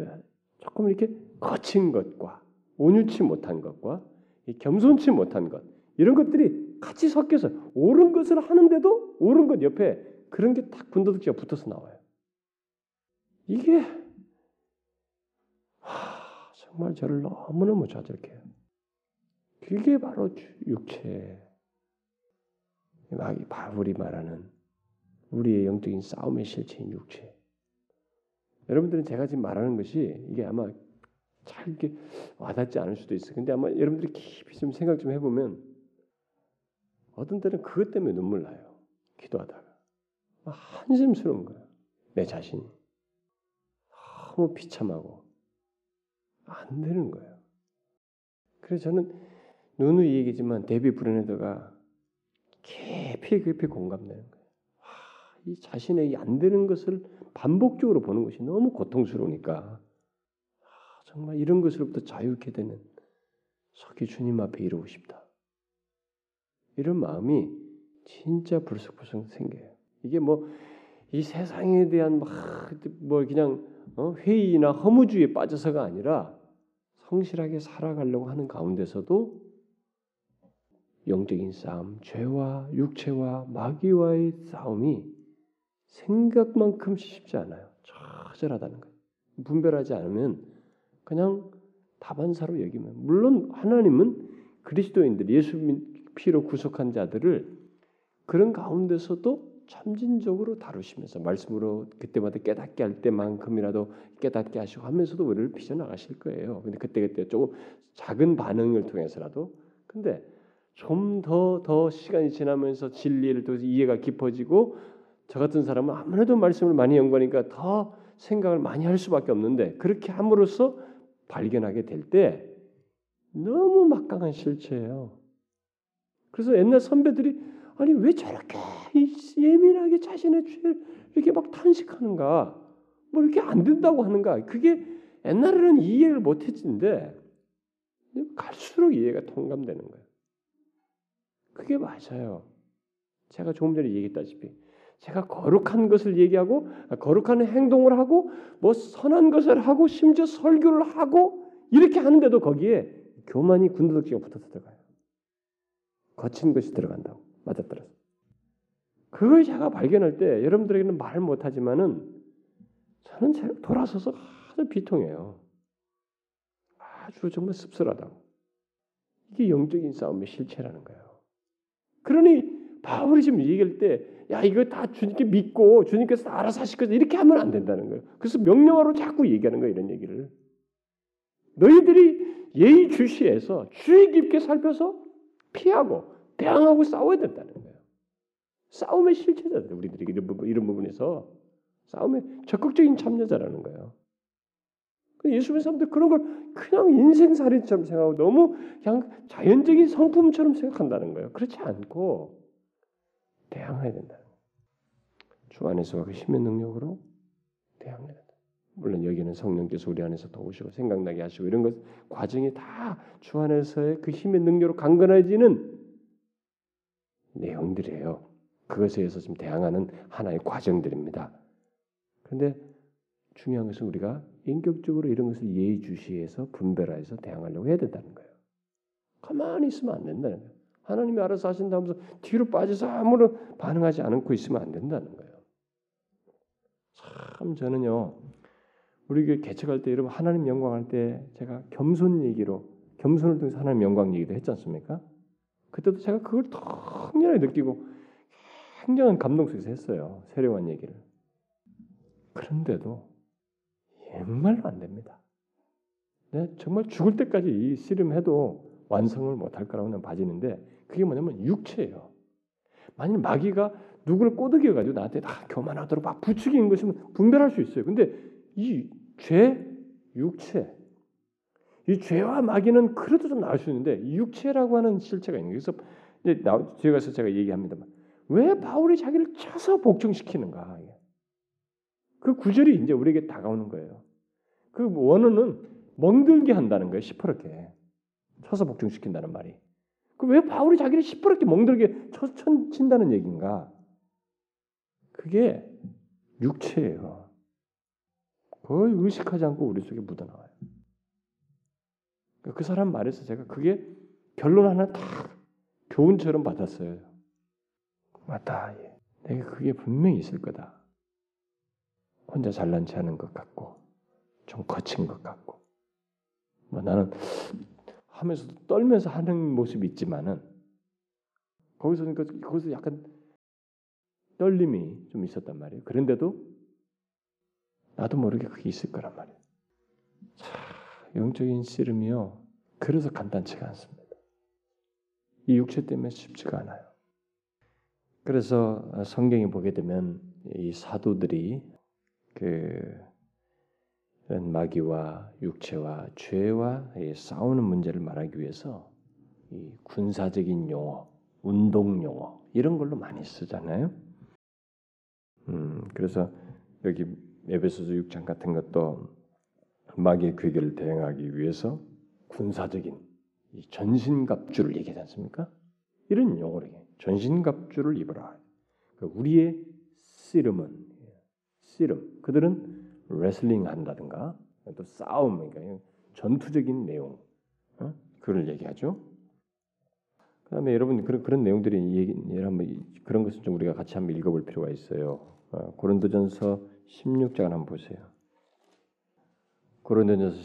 예, 조금 이렇게 거친 것과 온유치 못한 것과 겸손치 못한 것 이런 것들이 같이 섞여서 옳은 것을 하는데도 옳은 것 옆에 그런 게 딱 군더더기가 붙어서 나와요. 이게 하, 정말 저를 너무너무 좌절해요. 그게 바로 육체 바울이 말하는 우리의 영적인 싸움의 실체인 육체. 여러분들은 제가 지금 말하는 것이 이게 아마 잘 이렇게 와닿지 않을 수도 있어요. 근데 아마 여러분들이 깊이 좀 생각 좀 해보면 어떤 때는 그것 때문에 눈물 나요. 기도하다가 한심스러운 거야. 내 자신이 너무 비참하고 안 되는 거예요. 그래서 저는 누누이 얘기지만 데비 브레네더가 깊이 깊이 공감되는 거예요. 이 자신의 안 되는 것을 반복적으로 보는 것이 너무 고통스러우니까 정말 이런 것으로부터 자유케 되는 속히 주님 앞에 이르고 싶다. 이런 마음이 진짜 불쑥불쑥 생겨요. 이게 뭐 이 세상에 대한 막 뭐 그냥 어? 회의나 허무주의에 빠져서가 아니라 성실하게 살아가려고 하는 가운데서도 영적인 싸움, 죄와 육체와 마귀와의 싸움이 생각만큼 쉽지 않아요. 처절하다는 거예요. 분별하지 않으면 그냥 다반사로 여기면 물론 하나님은 그리스도인들 예수 피로 구속한 자들을 그런 가운데서도 참진적으로 다루시면서 말씀으로 그때마다 깨닫게 할 때만큼이라도 깨닫게 하시고 하면서도 우리를 빚어 나가실 거예요. 근데 그때 그때 조금 작은 반응을 통해서라도 근데 좀 더더 시간이 지나면서 진리를 또 이해가 깊어지고 저 같은 사람은 아무래도 말씀을 많이 연구하니까 더 생각을 많이 할 수밖에 없는데 그렇게 함으로써 발견하게 될 때 너무 막강한 실체예요. 그래서 옛날 선배들이 아니 왜 저렇게 예민하게 자신의 죄를 이렇게 막 탄식하는가? 뭐 이렇게 안 된다고 하는가? 그게 옛날에는 이해를 못했는데 갈수록 이해가 통감되는 거예요. 그게 맞아요. 제가 조금 전에 얘기했다시피 제가 거룩한 것을 얘기하고 거룩한 행동을 하고 뭐 선한 것을 하고 심지어 설교를 하고 이렇게 하는데도 거기에 교만이 군더더기가 붙어서 들어가요. 거친 것이 들어간다고 맞아떨어서. 그걸 제가 발견할 때 여러분들에게는 말 못하지만은 저는 돌아서서 아주 비통해요. 아주 정말 씁쓸하다고. 이게 영적인 싸움의 실체라는 거예요. 그러니 바울이 지금 얘기할 때, 야 이거 다 주님께 믿고 주님께서 알아서 하실 거다 이렇게 하면 안 된다는 거예요. 그래서 명령어로 자꾸 얘기하는 거예요 이런 얘기를. 너희들이 예의주시해서 주의 깊게 살펴서 피하고 대항하고 싸워야 된다는 거예요. 싸움의 실체자들 우리들이 이런 부분 이런 부분에서 싸움에 적극적인 참여자라는 거예요. 예수 믿는 사람들 그런 걸 그냥 인생살인처럼 생각하고 너무 그냥 자연적인 성품처럼 생각한다는 거예요. 그렇지 않고 대항해야 된다. 주 안에서 그 힘의 능력으로 대항해야 된다. 물론 여기는 성령께서 우리 안에서 도우시고 생각나게 하시고 이런 것 과정이 다 주 안에서의 그 힘의 능력으로 강건해지는 내용들이에요. 그것에 의해서 지금 대항하는 하나의 과정들입니다. 그런데 중요한 것은 우리가 인격적으로 이런 것을 예의주시해서 분별해서 대항하려고 해야 된다는 거예요. 가만히 있으면 안 된다는 거예요. 하나님이 알아서 하신다 면서 뒤로 빠져서 아무런 반응하지 않고 있으면 안 된다는 거예요. 참 저는요. 우리 교회 개척할 때 여러분 하나님 영광할 때 제가 겸손 얘기로 겸손을 통해서 하나님 영광 얘기도 했지 않습니까? 그때도 제가 그걸 통렬하게 느끼고 굉장한 감동 속에서 했어요. 세례관 얘기를. 그런데도 정말로 안 됩니다. 네, 정말 죽을 때까지 이 씨름해도 완성을 못할 거라고는 봐지는데 그게 뭐냐면 육체예요. 만약 마귀가 누구를 꼬드겨 가지고 나한테 아, 교만하도록 막 부추기는 것이면 분별할 수 있어요. 근데 이 죄, 육체, 이 죄와 마귀는 그래도 좀 나을 수 있는데 육체라고 하는 실체가 있는 거예요. 그래서 이제 나, 뒤에 가서 제가 얘기합니다만 왜 바울이 자기를 쳐서 복종시키는가? 그 구절이 이제 우리에게 다가오는 거예요. 그 원어는 멍들게 한다는 거예요. 시퍼렇게 쳐서 복종시킨다는 말이. 그 왜 바울이 자기를 시퍼렇게 멍들게 쳐, 친다는 얘기인가? 그게 육체예요. 거의 의식하지 않고 우리 속에 묻어나와요. 그 사람 말에서 제가 그게 결론 하나 딱 교훈처럼 받았어요. 맞다. 내가 그게 분명히 있을 거다. 혼자 잘난 체 하는 것 같고 좀 거친 것 같고 뭐 나는 하면서도 떨면서 하는 모습이 있지만은 거기서 그 거기서 약간 떨림이 좀 있었단 말이에요. 그런데도 나도 모르게 그게 있을 거란 말이에요. 자, 영적인 씨름이요. 그래서 간단치가 않습니다. 이 육체 때문에 쉽지가 않아요. 그래서 성경에 보게 되면 이 사도들이 그 마귀와 육체와 죄와 싸우는 문제를 말하기 위해서 이 군사적인 용어, 운동 용어 이런 걸로 많이 쓰잖아요. 음, 그래서 여기 에베소서 6장 같은 것도 마귀의 괴계를 대응하기 위해서 군사적인 전신갑주를 얘기하지 않습니까? 이런 용어를 전신갑주를 입어라. 그러니까 우리의 씨름은 씨름. 그들은 레슬링 한다든가 또 싸움, 그러니까 전투적인 내용, 어? 그걸 얘기하죠. 그다음에 여러분 그런 그런 내용들이 얘기 한번 그런 것을 좀 우리가 같이 한번 읽어볼 필요가 있어요. 어, 고린도전서 16장 한번 보세요. 고린도전서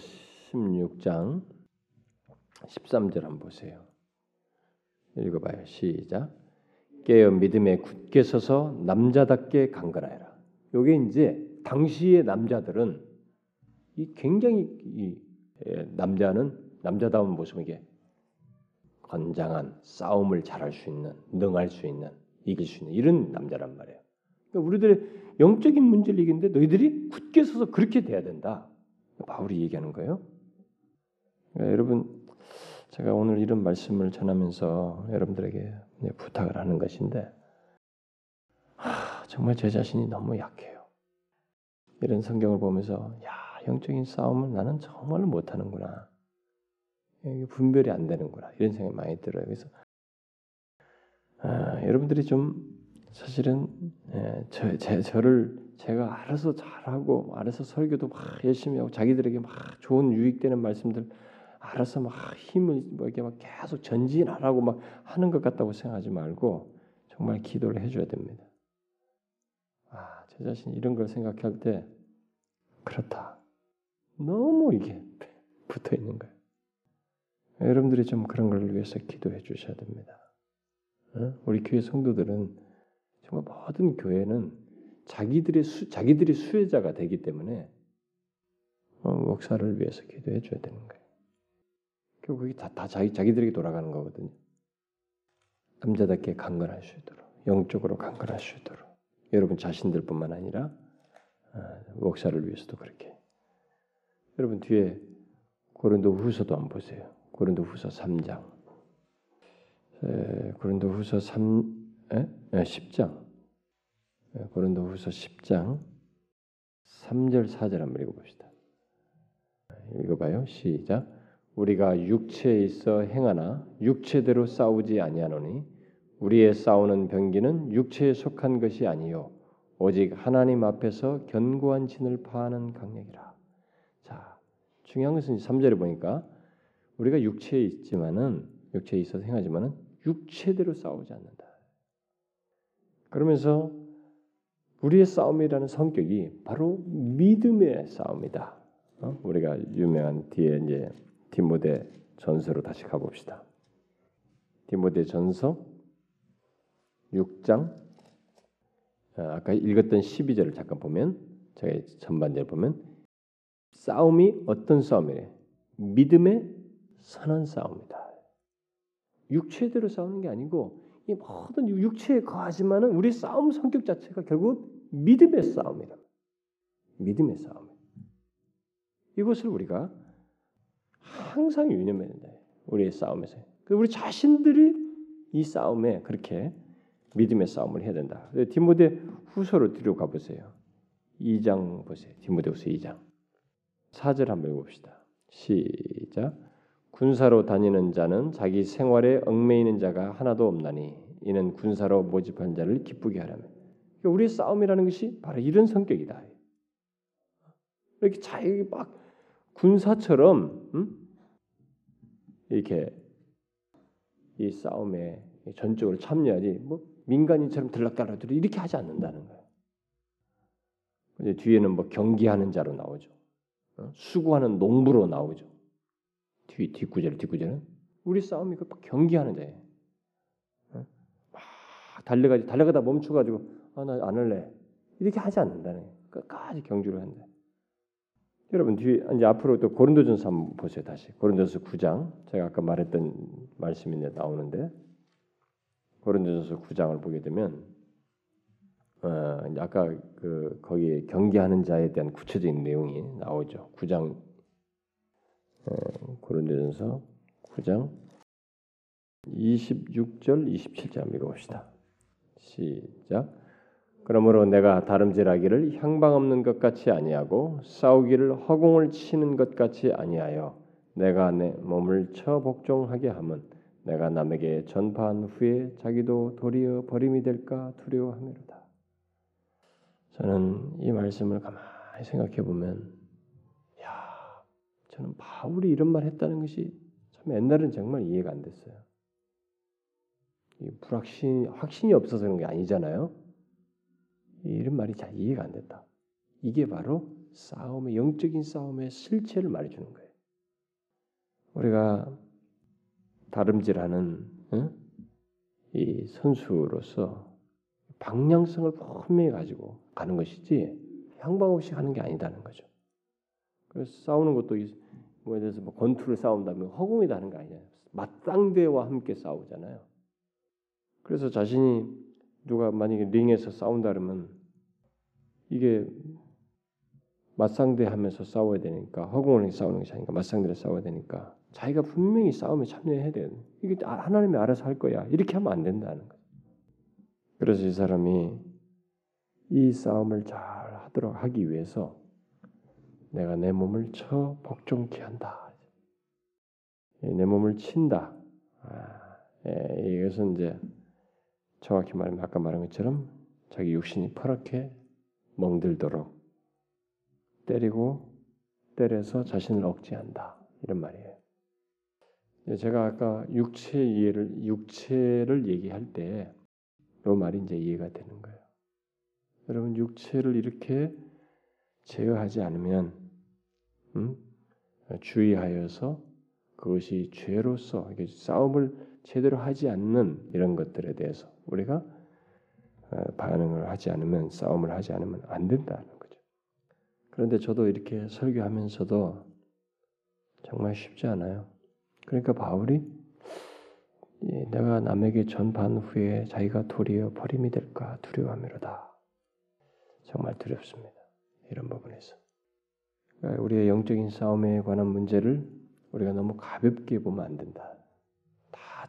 16장 13절 한번 보세요. 읽어봐요. 시작. 깨어 믿음에 굳게 서서 남자답게 강건하여라. 요게 이제 당시의 남자들은 이 굉장히 이 남자는 남자다운 모습에게 건장한 싸움을 잘할 수 있는, 능할 수 있는, 이길 수 있는 이런 남자란 말이에요. 그러니까 우리들의 영적인 문제를 이기는데 너희들이 굳게 서서 그렇게 돼야 된다. 바울이 얘기하는 거예요. 그러니까 여러분, 제가 오늘 이런 말씀을 전하면서 여러분들에게 부탁을 하는 것인데 하, 정말 제 자신이 너무 약해요. 이런 성경을 보면서 야 영적인 싸움을 나는 정말 못하는구나. 이게 분별이 안 되는구나 이런 생각이 많이 들어요. 그래서 아, 여러분들이 좀 사실은 예, 저, 제, 저를 제가 알아서 잘하고 알아서 설교도 막 열심히 하고 자기들에게 막 좋은 유익되는 말씀들 알아서 막 힘을 뭐 이렇게 막 계속 전진하라고 막 하는 것 같다고 생각하지 말고 정말 기도를 해줘야 됩니다. 아, 제 자신이 이런 걸 생각할 때 그렇다. 너무 이게 붙어 있는 거예요. 여러분들이 좀 그런 걸 위해서 기도해 주셔야 됩니다. 어? 우리 교회 성도들은 정말 모든 교회는 자기들의 수, 자기들이 수혜자가 되기 때문에 어, 목사를 위해서 기도해 줘야 되는 거예요. 결국 다, 다 자기 자기들에게 돌아가는 거거든요. 남자답게 강건할 수 있도록 영적으로 강건할 수 있도록 여러분 자신들 뿐만 아니라 어, 목사를 위해서도 그렇게 여러분 뒤에 고린도 후서도 한번 보세요. 고린도 후서 3장 고린도 후서 3 에? 에, 10장 고린도 후서 10장 3절 4절 한번 읽어봅시다. 읽어봐요. 시작. 우리가 육체에 있어 행하나 육체대로 싸우지 아니하노니 우리의 싸우는 병기는 육체에 속한 것이 아니요 오직 하나님 앞에서 견고한 진을 파하는 강력이라. 자, 중요한 것은 3절에 보니까 우리가 육체에 있지만은 육체에 있어서 행하지만은 육체대로 싸우지 않는다. 그러면서 우리의 싸움이라는 성격이 바로 믿음의 싸움이다. 어? 우리가 유명한 뒤에 이제 디모데 전서로 다시 가봅시다. 디모데 전서 6장 어, 아까 읽었던 12절을 잠깐 보면 제가 전반절 보면 싸움이 어떤 싸움이래? 믿음의 선한 싸움이다. 육체대로 싸우는 게 아니고 이 모든 육체에 거하지만은 우리 싸움 성격 자체가 결국 믿음의 싸움이다. 믿음의 싸움. 이것을 우리가 항상 유념해야 된다. 우리의 싸움에서. 그 우리 자신들이 이 싸움에 그렇게 믿음의 싸움을 해야 된다. 디모데 후서로 뒤로 가보세요. 2장 보세요. 디모데 후서 2장. 4절 한번 읽어봅시다. 시작. 군사로 다니는 자는 자기 생활에 얽매이는 자가 하나도 없나니 이는 군사로 모집한 자를 기쁘게 하라며. 그러니까 우리의 싸움이라는 것이 바로 이런 성격이다. 이렇게 자기 막 군사처럼 음? 이렇게 이 싸움에 전적으로 참여하지 뭐 민간인처럼 들락달락 이렇게 하지 않는다는 거예요. 이제 뒤에는 뭐 경기하는 자로 나오죠. 어? 수고하는 농부로 나오죠. 뒤 뒷구절 뒷구절은 우리 싸움이 그 경기하는 자예요. 어? 막 달려가지 달려가다 멈춰가지고 아나 안 할래 이렇게 하지 않는다는 거예요. 끝까지 경주를 한다. 여러분 뒤 이제 앞으로 또 고린도전서 한번 보세요 다시. 고린도전서 9장. 제가 아까 말했던 말씀이 나오는데 고린도전서 9장을 보게 되면 어, 아까 그 거기에 경계하는 자에 대한 구체적인 내용이 나오죠. 9장 어, 고린도전서 9장 26절 27절 읽어봅시다. 시작 그러므로 내가 다름질하기를 향방 없는 것 같이 아니하고 싸우기를 허공을 치는 것 같이 아니하여 내가 내 몸을 처 복종하게 함은 내가 남에게 전파한 후에 자기도 도리어 버림이 될까 두려워함이로다. 저는 이 말씀을 가만히 생각해 보면, 야, 저는 바울이 이런 말 했다는 것이 참 옛날은 정말 이해가 안 됐어요. 불확신, 확신이 없어서 그런 게 아니잖아요. 이런 말이 잘 이해가 안 된다. 이게 바로 싸움의 영적인 싸움의 실체를 말해주는 거예요. 우리가 다름질하는 어? 이 선수로서 방향성을 분명히 가지고 가는 것이지 향방 없이 가는 게 아니다는 거죠. 그래서 싸우는 것도 뭐에 대해서 뭐 권투를 싸운다면 허공에다 하는 거 아니잖아요. 맞상대와 함께 싸우잖아요. 그래서 자신이 누가 만약에 링에서 싸운다 그러면 이게 맞상대하면서 싸워야 되니까 허공을 싸우는 것이 아니까 맞상대를 싸워야 되니까 자기가 분명히 싸움에 참여해야 돼. 이게 하나님이 알아서 할 거야. 이렇게 하면 안 된다는 거예요. 그래서 이 사람이 이 싸움을 잘 하도록 하기 위해서 내가 내 몸을 쳐 복종케 한다. 내 몸을 친다. 아, 예, 이것은 이제 정확히 말하면 아까 말한 것처럼 자기 육신이 퍼렇게 멍들도록 때리고 때려서 자신을 억제한다 이런 말이에요. 제가 아까 육체 이해를 육체를 얘기할 때그 말이 이제 이해가 되는 거예요. 여러분 육체를 이렇게 제어하지 않으면 음? 주의하여서 그것이 죄로서 싸움을 제대로 하지 않는 이런 것들에 대해서 우리가 어, 반응을 하지 않으면 싸움을 하지 않으면 안 된다는 거죠. 그런데 저도 이렇게 설교하면서도 정말 쉽지 않아요. 그러니까 바울이 내가 남에게 전반 후에 자기가 도리어 버림이 될까 두려워함이로다. 정말 두렵습니다. 이런 부분에서 그러니까 우리의 영적인 싸움에 관한 문제를 우리가 너무 가볍게 보면 안 된다.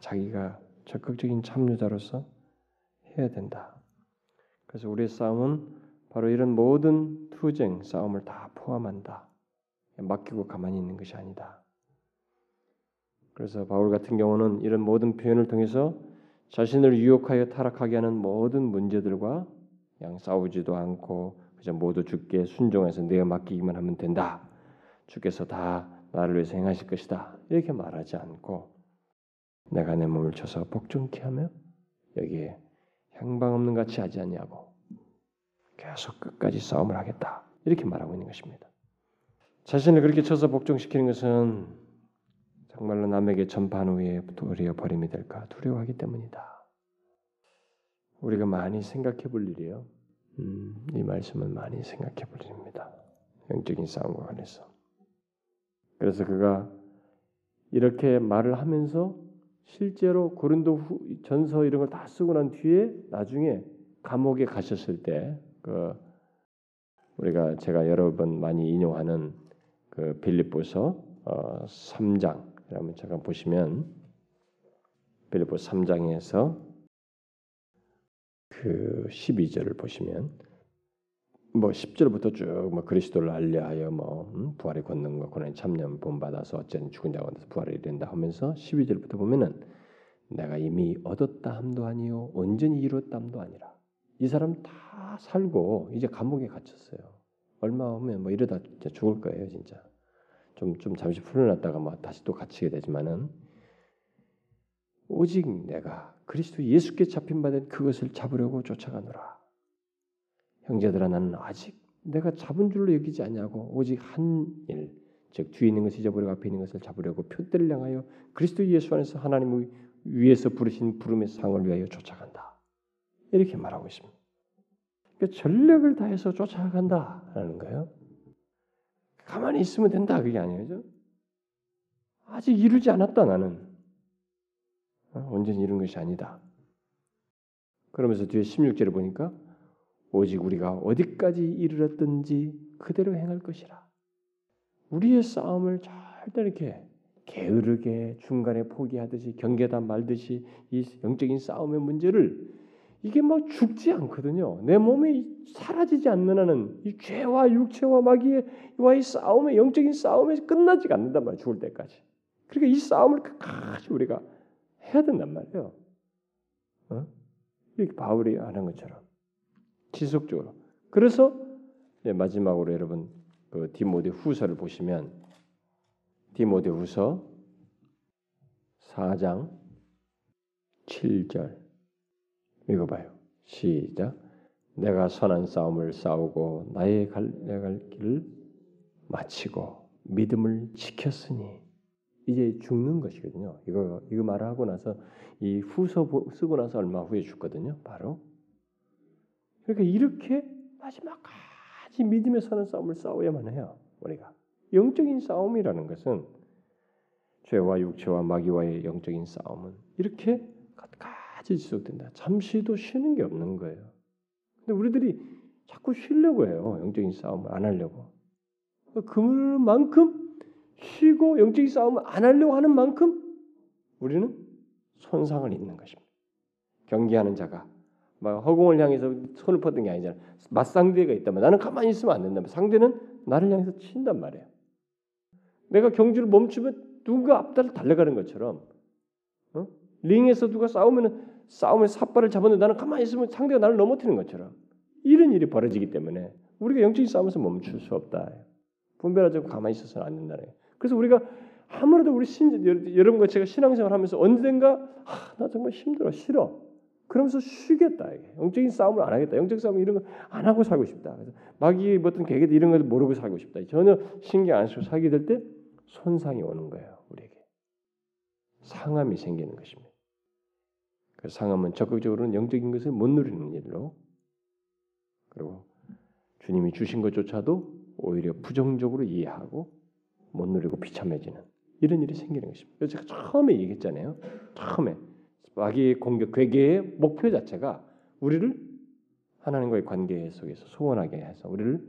다 자기가 적극적인 참여자로서 해야 된다. 그래서 우리의 싸움은 바로 이런 모든 투쟁, 싸움을 다 포함한다. 맡기고 가만히 있는 것이 아니다. 그래서 바울 같은 경우는 이런 모든 표현을 통해서 자신을 유혹하여 타락하게 하는 모든 문제들과 양 싸우지도 않고 그저 모두 주께 순종해서 내가 맡기기만 하면 된다. 주께서 다 나를 위해서 행하실 것이다. 이렇게 말하지 않고 내가 내 몸을 쳐서 복종케 하며 여기에 향방 없는 같이 하지 않냐고 계속 끝까지 싸움을 하겠다. 이렇게 말하고 있는 것입니다. 자신을 그렇게 쳐서 복종시키는 것은 정말로 남에게 전판 후에 도리어 버림이 될까 두려워하기 때문이다. 우리가 많이 생각해 볼 일이에요. 음, 이 말씀은 많이 생각해 볼 일입니다. 영적인 싸움과 관해서. 그래서 그가 이렇게 말을 하면서 실제로 고린도 후, 전서 이런 걸 다 쓰고 난 뒤에 나중에 감옥에 가셨을 때 그 우리가 제가 여러 번 많이 인용하는 그 빌립보서 어, 3장. 여러분 잠깐 보시면 빌립보 3장에서 그 12절을 보시면 뭐 10절부터 쭉뭐 그리스도를 알려하여 뭐 음, 부활의 권능과 고난의 참념 본받아서 어쨌든 죽은 자가 돼서 부활을 이룬다 하면서 12절부터 보면은 내가 이미 얻었다 함도 아니요 온전히 이뤘다 함도 아니라 이 사람 다 살고 이제 감옥에 갇혔어요. 얼마 후면 뭐 이러다 진짜 죽을 거예요, 진짜. 좀 좀 잠시 풀어놨다가 뭐 다시 또 갇히게 되지만은 오직 내가 그리스도 예수께 잡힌 바된 그것을 잡으려고 쫓아가노라. 형제들아 나는 아직 내가 잡은 줄로 여기지 않냐고 오직 한 일, 즉 뒤에 있는 것을 잊어버리고 앞에 있는 것을 잡으려고 표대를 향하여 그리스도 예수 안에서 하나님의 위에서 부르신 부름의 상을 위하여 쫓아간다. 이렇게 말하고 있습니다. 그러니까 전력을 다해서 쫓아간다라는 거예요. 가만히 있으면 된다 그게 아니죠. 아직 이루지 않았다 나는. 어, 온전히 이룬 것이 아니다. 그러면서 뒤에 16절을 보니까 오직 우리가 어디까지 이르렀든지 그대로 행할 것이라. 우리의 싸움을 절대 이렇게 게으르게 중간에 포기하듯이 경계다 말듯이 이 영적인 싸움의 문제를 이게 막 죽지 않거든요. 내 몸이 사라지지 않는 한은 이 죄와 육체와 마귀와의 싸움의 영적인 싸움에 끝나지가 않는단 말이에요. 죽을 때까지. 그러니까 이 싸움을 끝까지 우리가 해야 된단 말이에요. 어? 이렇게 바울이 하는 것처럼. 지속적으로. 그래서 마지막으로 여러분 그 디모데 후서를 보시면 디모데 후서 4장 7절 읽어봐요. 시작. 내가 선한 싸움을 싸우고 나의 갈 갈 길을 마치고 믿음을 지켰으니 이제 죽는 것이거든요. 이거 이거 말하고 나서 이 후서 쓰고 나서 얼마 후에 죽거든요. 바로 그러니까 이렇게 마지막까지 믿음에 사는 싸움을 싸워야만 해요. 우리가 영적인 싸움이라는 것은 죄와 육체와 마귀와의 영적인 싸움은 이렇게 끝까지 지속된다. 잠시도 쉬는 게 없는 거예요. 근데 우리들이 자꾸 쉬려고 해요. 영적인 싸움을 안 하려고. 그만큼 쉬고 영적인 싸움을 안 하려고 하는 만큼 우리는 손상을 입는 것입니다. 경기하는 자가 막 허공을 향해서 손을 뻗은 게 아니잖아. 맞상대가 있다면 나는 가만히 있으면 안 된다면 상대는 나를 향해서 친단 말이에요. 내가 경주를 멈추면 누군가 앞다를 달려가는 것처럼 어? 링에서 누가 싸우면 싸움에 삿발을 잡았는데 나는 가만히 있으면 상대가 나를 넘어뜨리는 것처럼 이런 일이 벌어지기 때문에 우리가 영적인 싸움에서 멈출 수 없다. 분별하지 않고 가만히 있어서는 안 된다는 거예요. 그래서 우리가 아무래도 우리 신 여러분과 제가 신앙생활하면서 언젠가 아, 나 정말 힘들어 싫어 그러면서 쉬겠다 영적인 싸움을 안 하겠다. 영적 싸움 이런 거 안 하고 살고 싶다. 그래서 마귀의 어떤 계획 이런 걸 모르고 살고 싶다. 전혀 신경 안 쓰고 살게 될 때 손상이 오는 거예요 우리에게. 상함이 생기는 것입니다. 그 상함은 적극적으로는 영적인 것을 못 누리는 일로. 그리고 주님이 주신 것조차도 오히려 부정적으로 이해하고 못 누리고 비참해지는 이런 일이 생기는 것입니다. 제가 처음에 얘기했잖아요. 처음에 마귀의 공격, 괴계의 목표 자체가 우리를 하나님과의 관계 속에서 소원하게 해서 우리를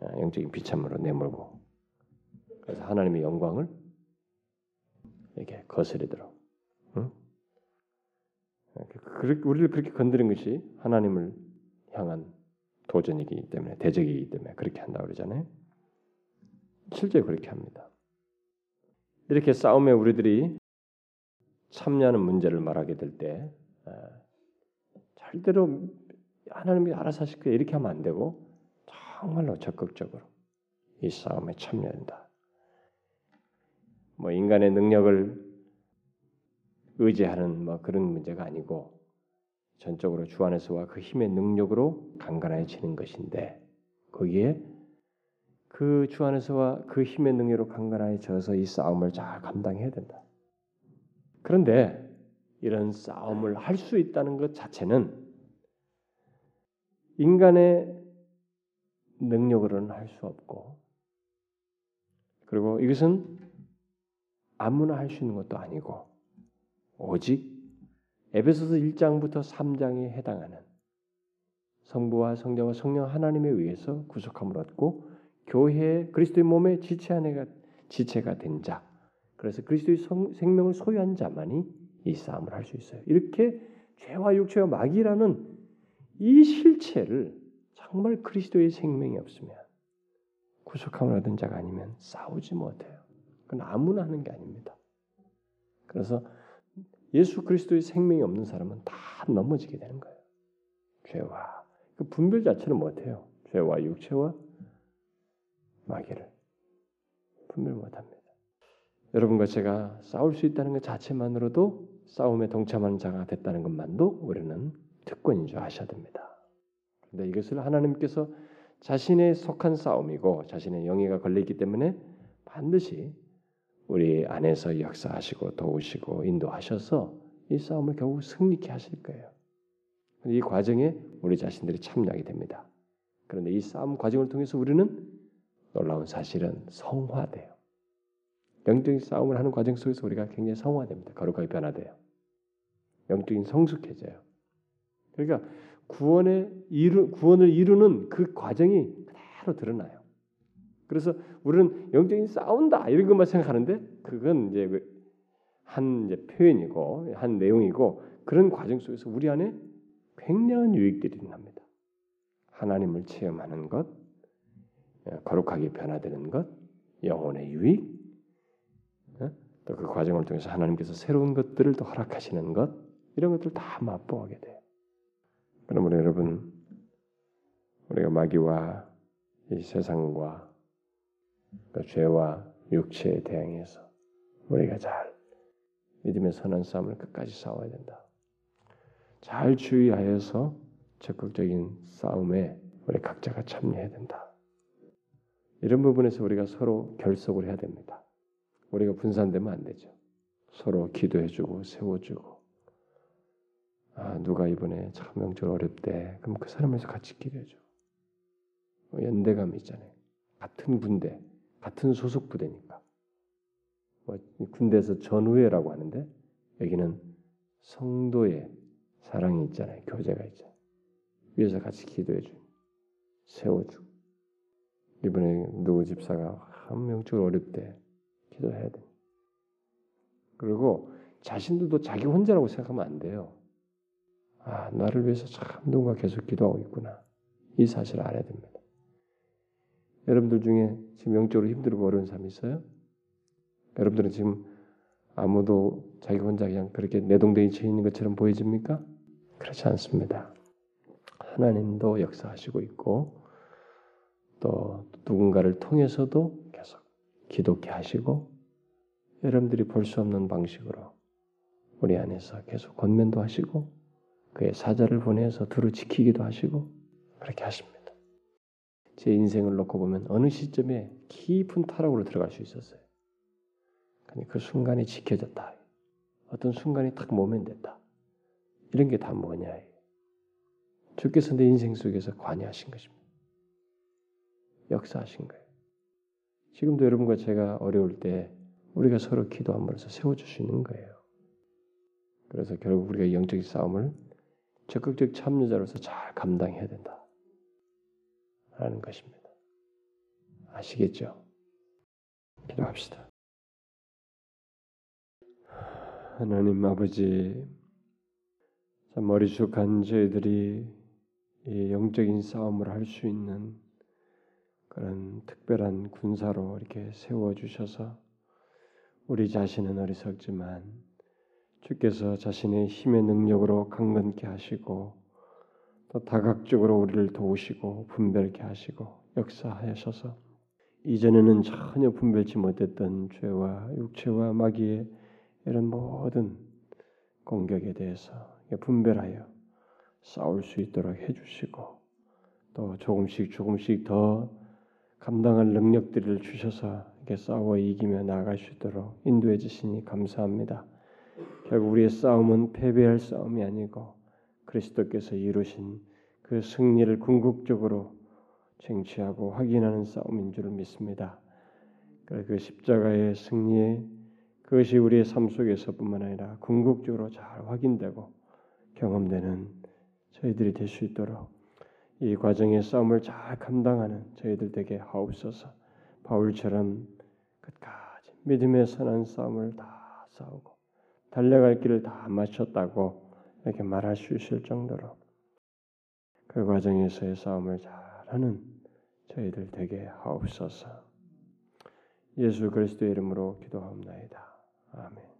어, 영적인 비참으로 내몰고 그래서 하나님의 영광을 이렇게 거스리도록 응? 우리를 그렇게 건드린 것이 하나님을 향한 도전이기 때문에 대적이기 때문에 그렇게 한다 그러잖아요. 실제 그렇게 합니다. 이렇게 싸움에 우리들이 참여하는 문제를 말하게 될 때 절대로 하나님이 알아서 하실 거예요 이렇게 하면 안 되고 정말로 적극적으로 이 싸움에 참여해야 된다. 뭐 인간의 능력을 의지하는 뭐 그런 문제가 아니고 전적으로 주 안에서와 그 힘의 능력으로 강건해지는 것인데 거기에 그 주 안에서와 그 힘의 능력으로 강건해져서 이 싸움을 잘 감당해야 된다. 그런데 이런 싸움을 할 수 있다는 것 자체는 인간의 능력으로는 할 수 없고 그리고 이것은 아무나 할 수 있는 것도 아니고 오직 에베소서 1장부터 3장에 해당하는 성부와 성자와 성령 하나님에 의해서 구속함을 얻고 교회 그리스도의 몸의 지체 안에가 지체가 된 자. 그래서 그리스도의 성, 생명을 소유한 자만이 이 싸움을 할 수 있어요. 이렇게 죄와 육체와 마귀라는 이 실체를 정말 그리스도의 생명이 없으면 구속함을 얻은 자가 아니면 싸우지 못해요. 그건 아무나 하는 게 아닙니다. 그래서 예수 그리스도의 생명이 없는 사람은 다 넘어지게 되는 거예요. 죄와 그 분별 자체는 못해요. 죄와 육체와 마귀를 분별 못합니다. 여러분과 제가 싸울 수 있다는 것 자체만으로도 싸움에 동참하는 자가 됐다는 것만도 우리는 특권인 줄 아셔야 됩니다. 그런데 이것을 하나님께서 자신의 속한 싸움이고 자신의 영예가 걸려있기 때문에 반드시 우리 안에서 역사하시고 도우시고 인도하셔서 이 싸움을 결국 승리케 하실 거예요. 이 과정에 우리 자신들이 참여하게 됩니다. 그런데 이 싸움 과정을 통해서 우리는 놀라운 사실은 성화돼요. 영적인 싸움을 하는 과정 속에서 우리가 굉장히 성화됩니다. 거룩하게 변화돼요. 영적인 성숙해져요. 그러니까 구원의 이루, 구원을 이루는 그 과정이 그대로 드러나요. 그래서 우리는 영적인 싸운다 이런 것만 생각하는데 그건 이제 그한 이제 표현이고 한 내용이고 그런 과정 속에서 우리 안에 굉장한 유익들이 납니다. 하나님을 체험하는 것, 거룩하게 변화되는 것, 영혼의 유익, 어? 또 그 과정을 통해서 하나님께서 새로운 것들을 또 허락하시는 것, 이런 것들 다 맛보게 돼요. 그러므로 여러분, 우리가 마귀와 이 세상과 그 죄와 육체에 대항해서 우리가 잘 믿음의 선한 싸움을 끝까지 싸워야 된다. 잘 주의하여서 적극적인 싸움에 우리 각자가 참여해야 된다. 이런 부분에서 우리가 서로 결속을 해야 됩니다. 우리가 분산되면 안 되죠. 서로 기도해주고 세워주고 아, 누가 이번에 참 명절 어렵대. 그럼 그 사람에서 같이 기도해줘. 뭐 연대감 있잖아요. 같은 군대, 같은 소속 부대니까. 뭐 군대에서 전우회라고 하는데 여기는 성도의 사랑이 있잖아요. 교제가 있잖아요. 위에서 같이 기도해 주, 세워주. 이번에 누구 집사가 한 명절 어렵대. 기도해야 돼. 그리고 자신들도 자기 혼자라고 생각하면 안 돼요. 아, 나를 위해서 참 누군가 계속 기도하고 있구나. 이 사실을 알아야 됩니다. 여러분들 중에 지금 영적으로 힘들고 어려운 사람 있어요? 여러분들은 지금 아무도 자기 혼자 그냥 그렇게 내동댕이 쳐 있는 것처럼 보여집니까? 그렇지 않습니다. 하나님도 역사하시고 있고 또 누군가를 통해서도 기독케 하시고 여러분들이 볼 수 없는 방식으로 우리 안에서 계속 권면도 하시고 그의 사자를 보내서 두루 지키기도 하시고 그렇게 하십니다. 제 인생을 놓고 보면 어느 시점에 깊은 타락으로 들어갈 수 있었어요. 그 순간이 지켜졌다. 어떤 순간이 딱 모면됐다. 이런 게 다 뭐냐? 주께서 내 인생 속에서 관여하신 것입니다. 역사하신 거예요. 지금도 여러분과 제가 어려울 때 우리가 서로 기도함으로써 세워줄 수 있는 거예요. 그래서 결국 우리가 영적인 싸움을 적극적 참여자로서 잘 감당해야 된다. 라는 것입니다. 아시겠죠? 기도합시다. 하나님 아버지, 머리숙한 저희들이 이 영적인 싸움을 할 수 있는 그런 특별한 군사로 이렇게 세워 주셔서 우리 자신은 어리석지만 주께서 자신의 힘의 능력으로 강건케 하시고 또 다각적으로 우리를 도우시고 분별케 하시고 역사하셔서 이전에는 전혀 분별치 못했던 죄와 육체와 마귀의 이런 모든 공격에 대해서 분별하여 싸울 수 있도록 해주시고 또 조금씩 조금씩 더 감당할 능력들을 주셔서 이렇게 싸워 이기며 나아갈 수 있도록 인도해 주시니 감사합니다. 결국 우리의 싸움은 패배할 싸움이 아니고 그리스도께서 이루신 그 승리를 궁극적으로 쟁취하고 확인하는 싸움인 줄 믿습니다. 그 십자가의 승리에 그것이 우리의 삶 속에서뿐만 아니라 궁극적으로 잘 확인되고 경험되는 저희들이 될 수 있도록 이 과정의 싸움을 잘 감당하는 저희들 되게 하옵소서. 바울처럼 끝까지 믿음의 선한 싸움을 다 싸우고 달려갈 길을 다 마쳤다고 이렇게 말할 수 있을 정도로 그 과정에서의 싸움을 잘하는 저희들 되게 하옵소서. 예수 그리스도의 이름으로 기도하옵나이다. 아멘.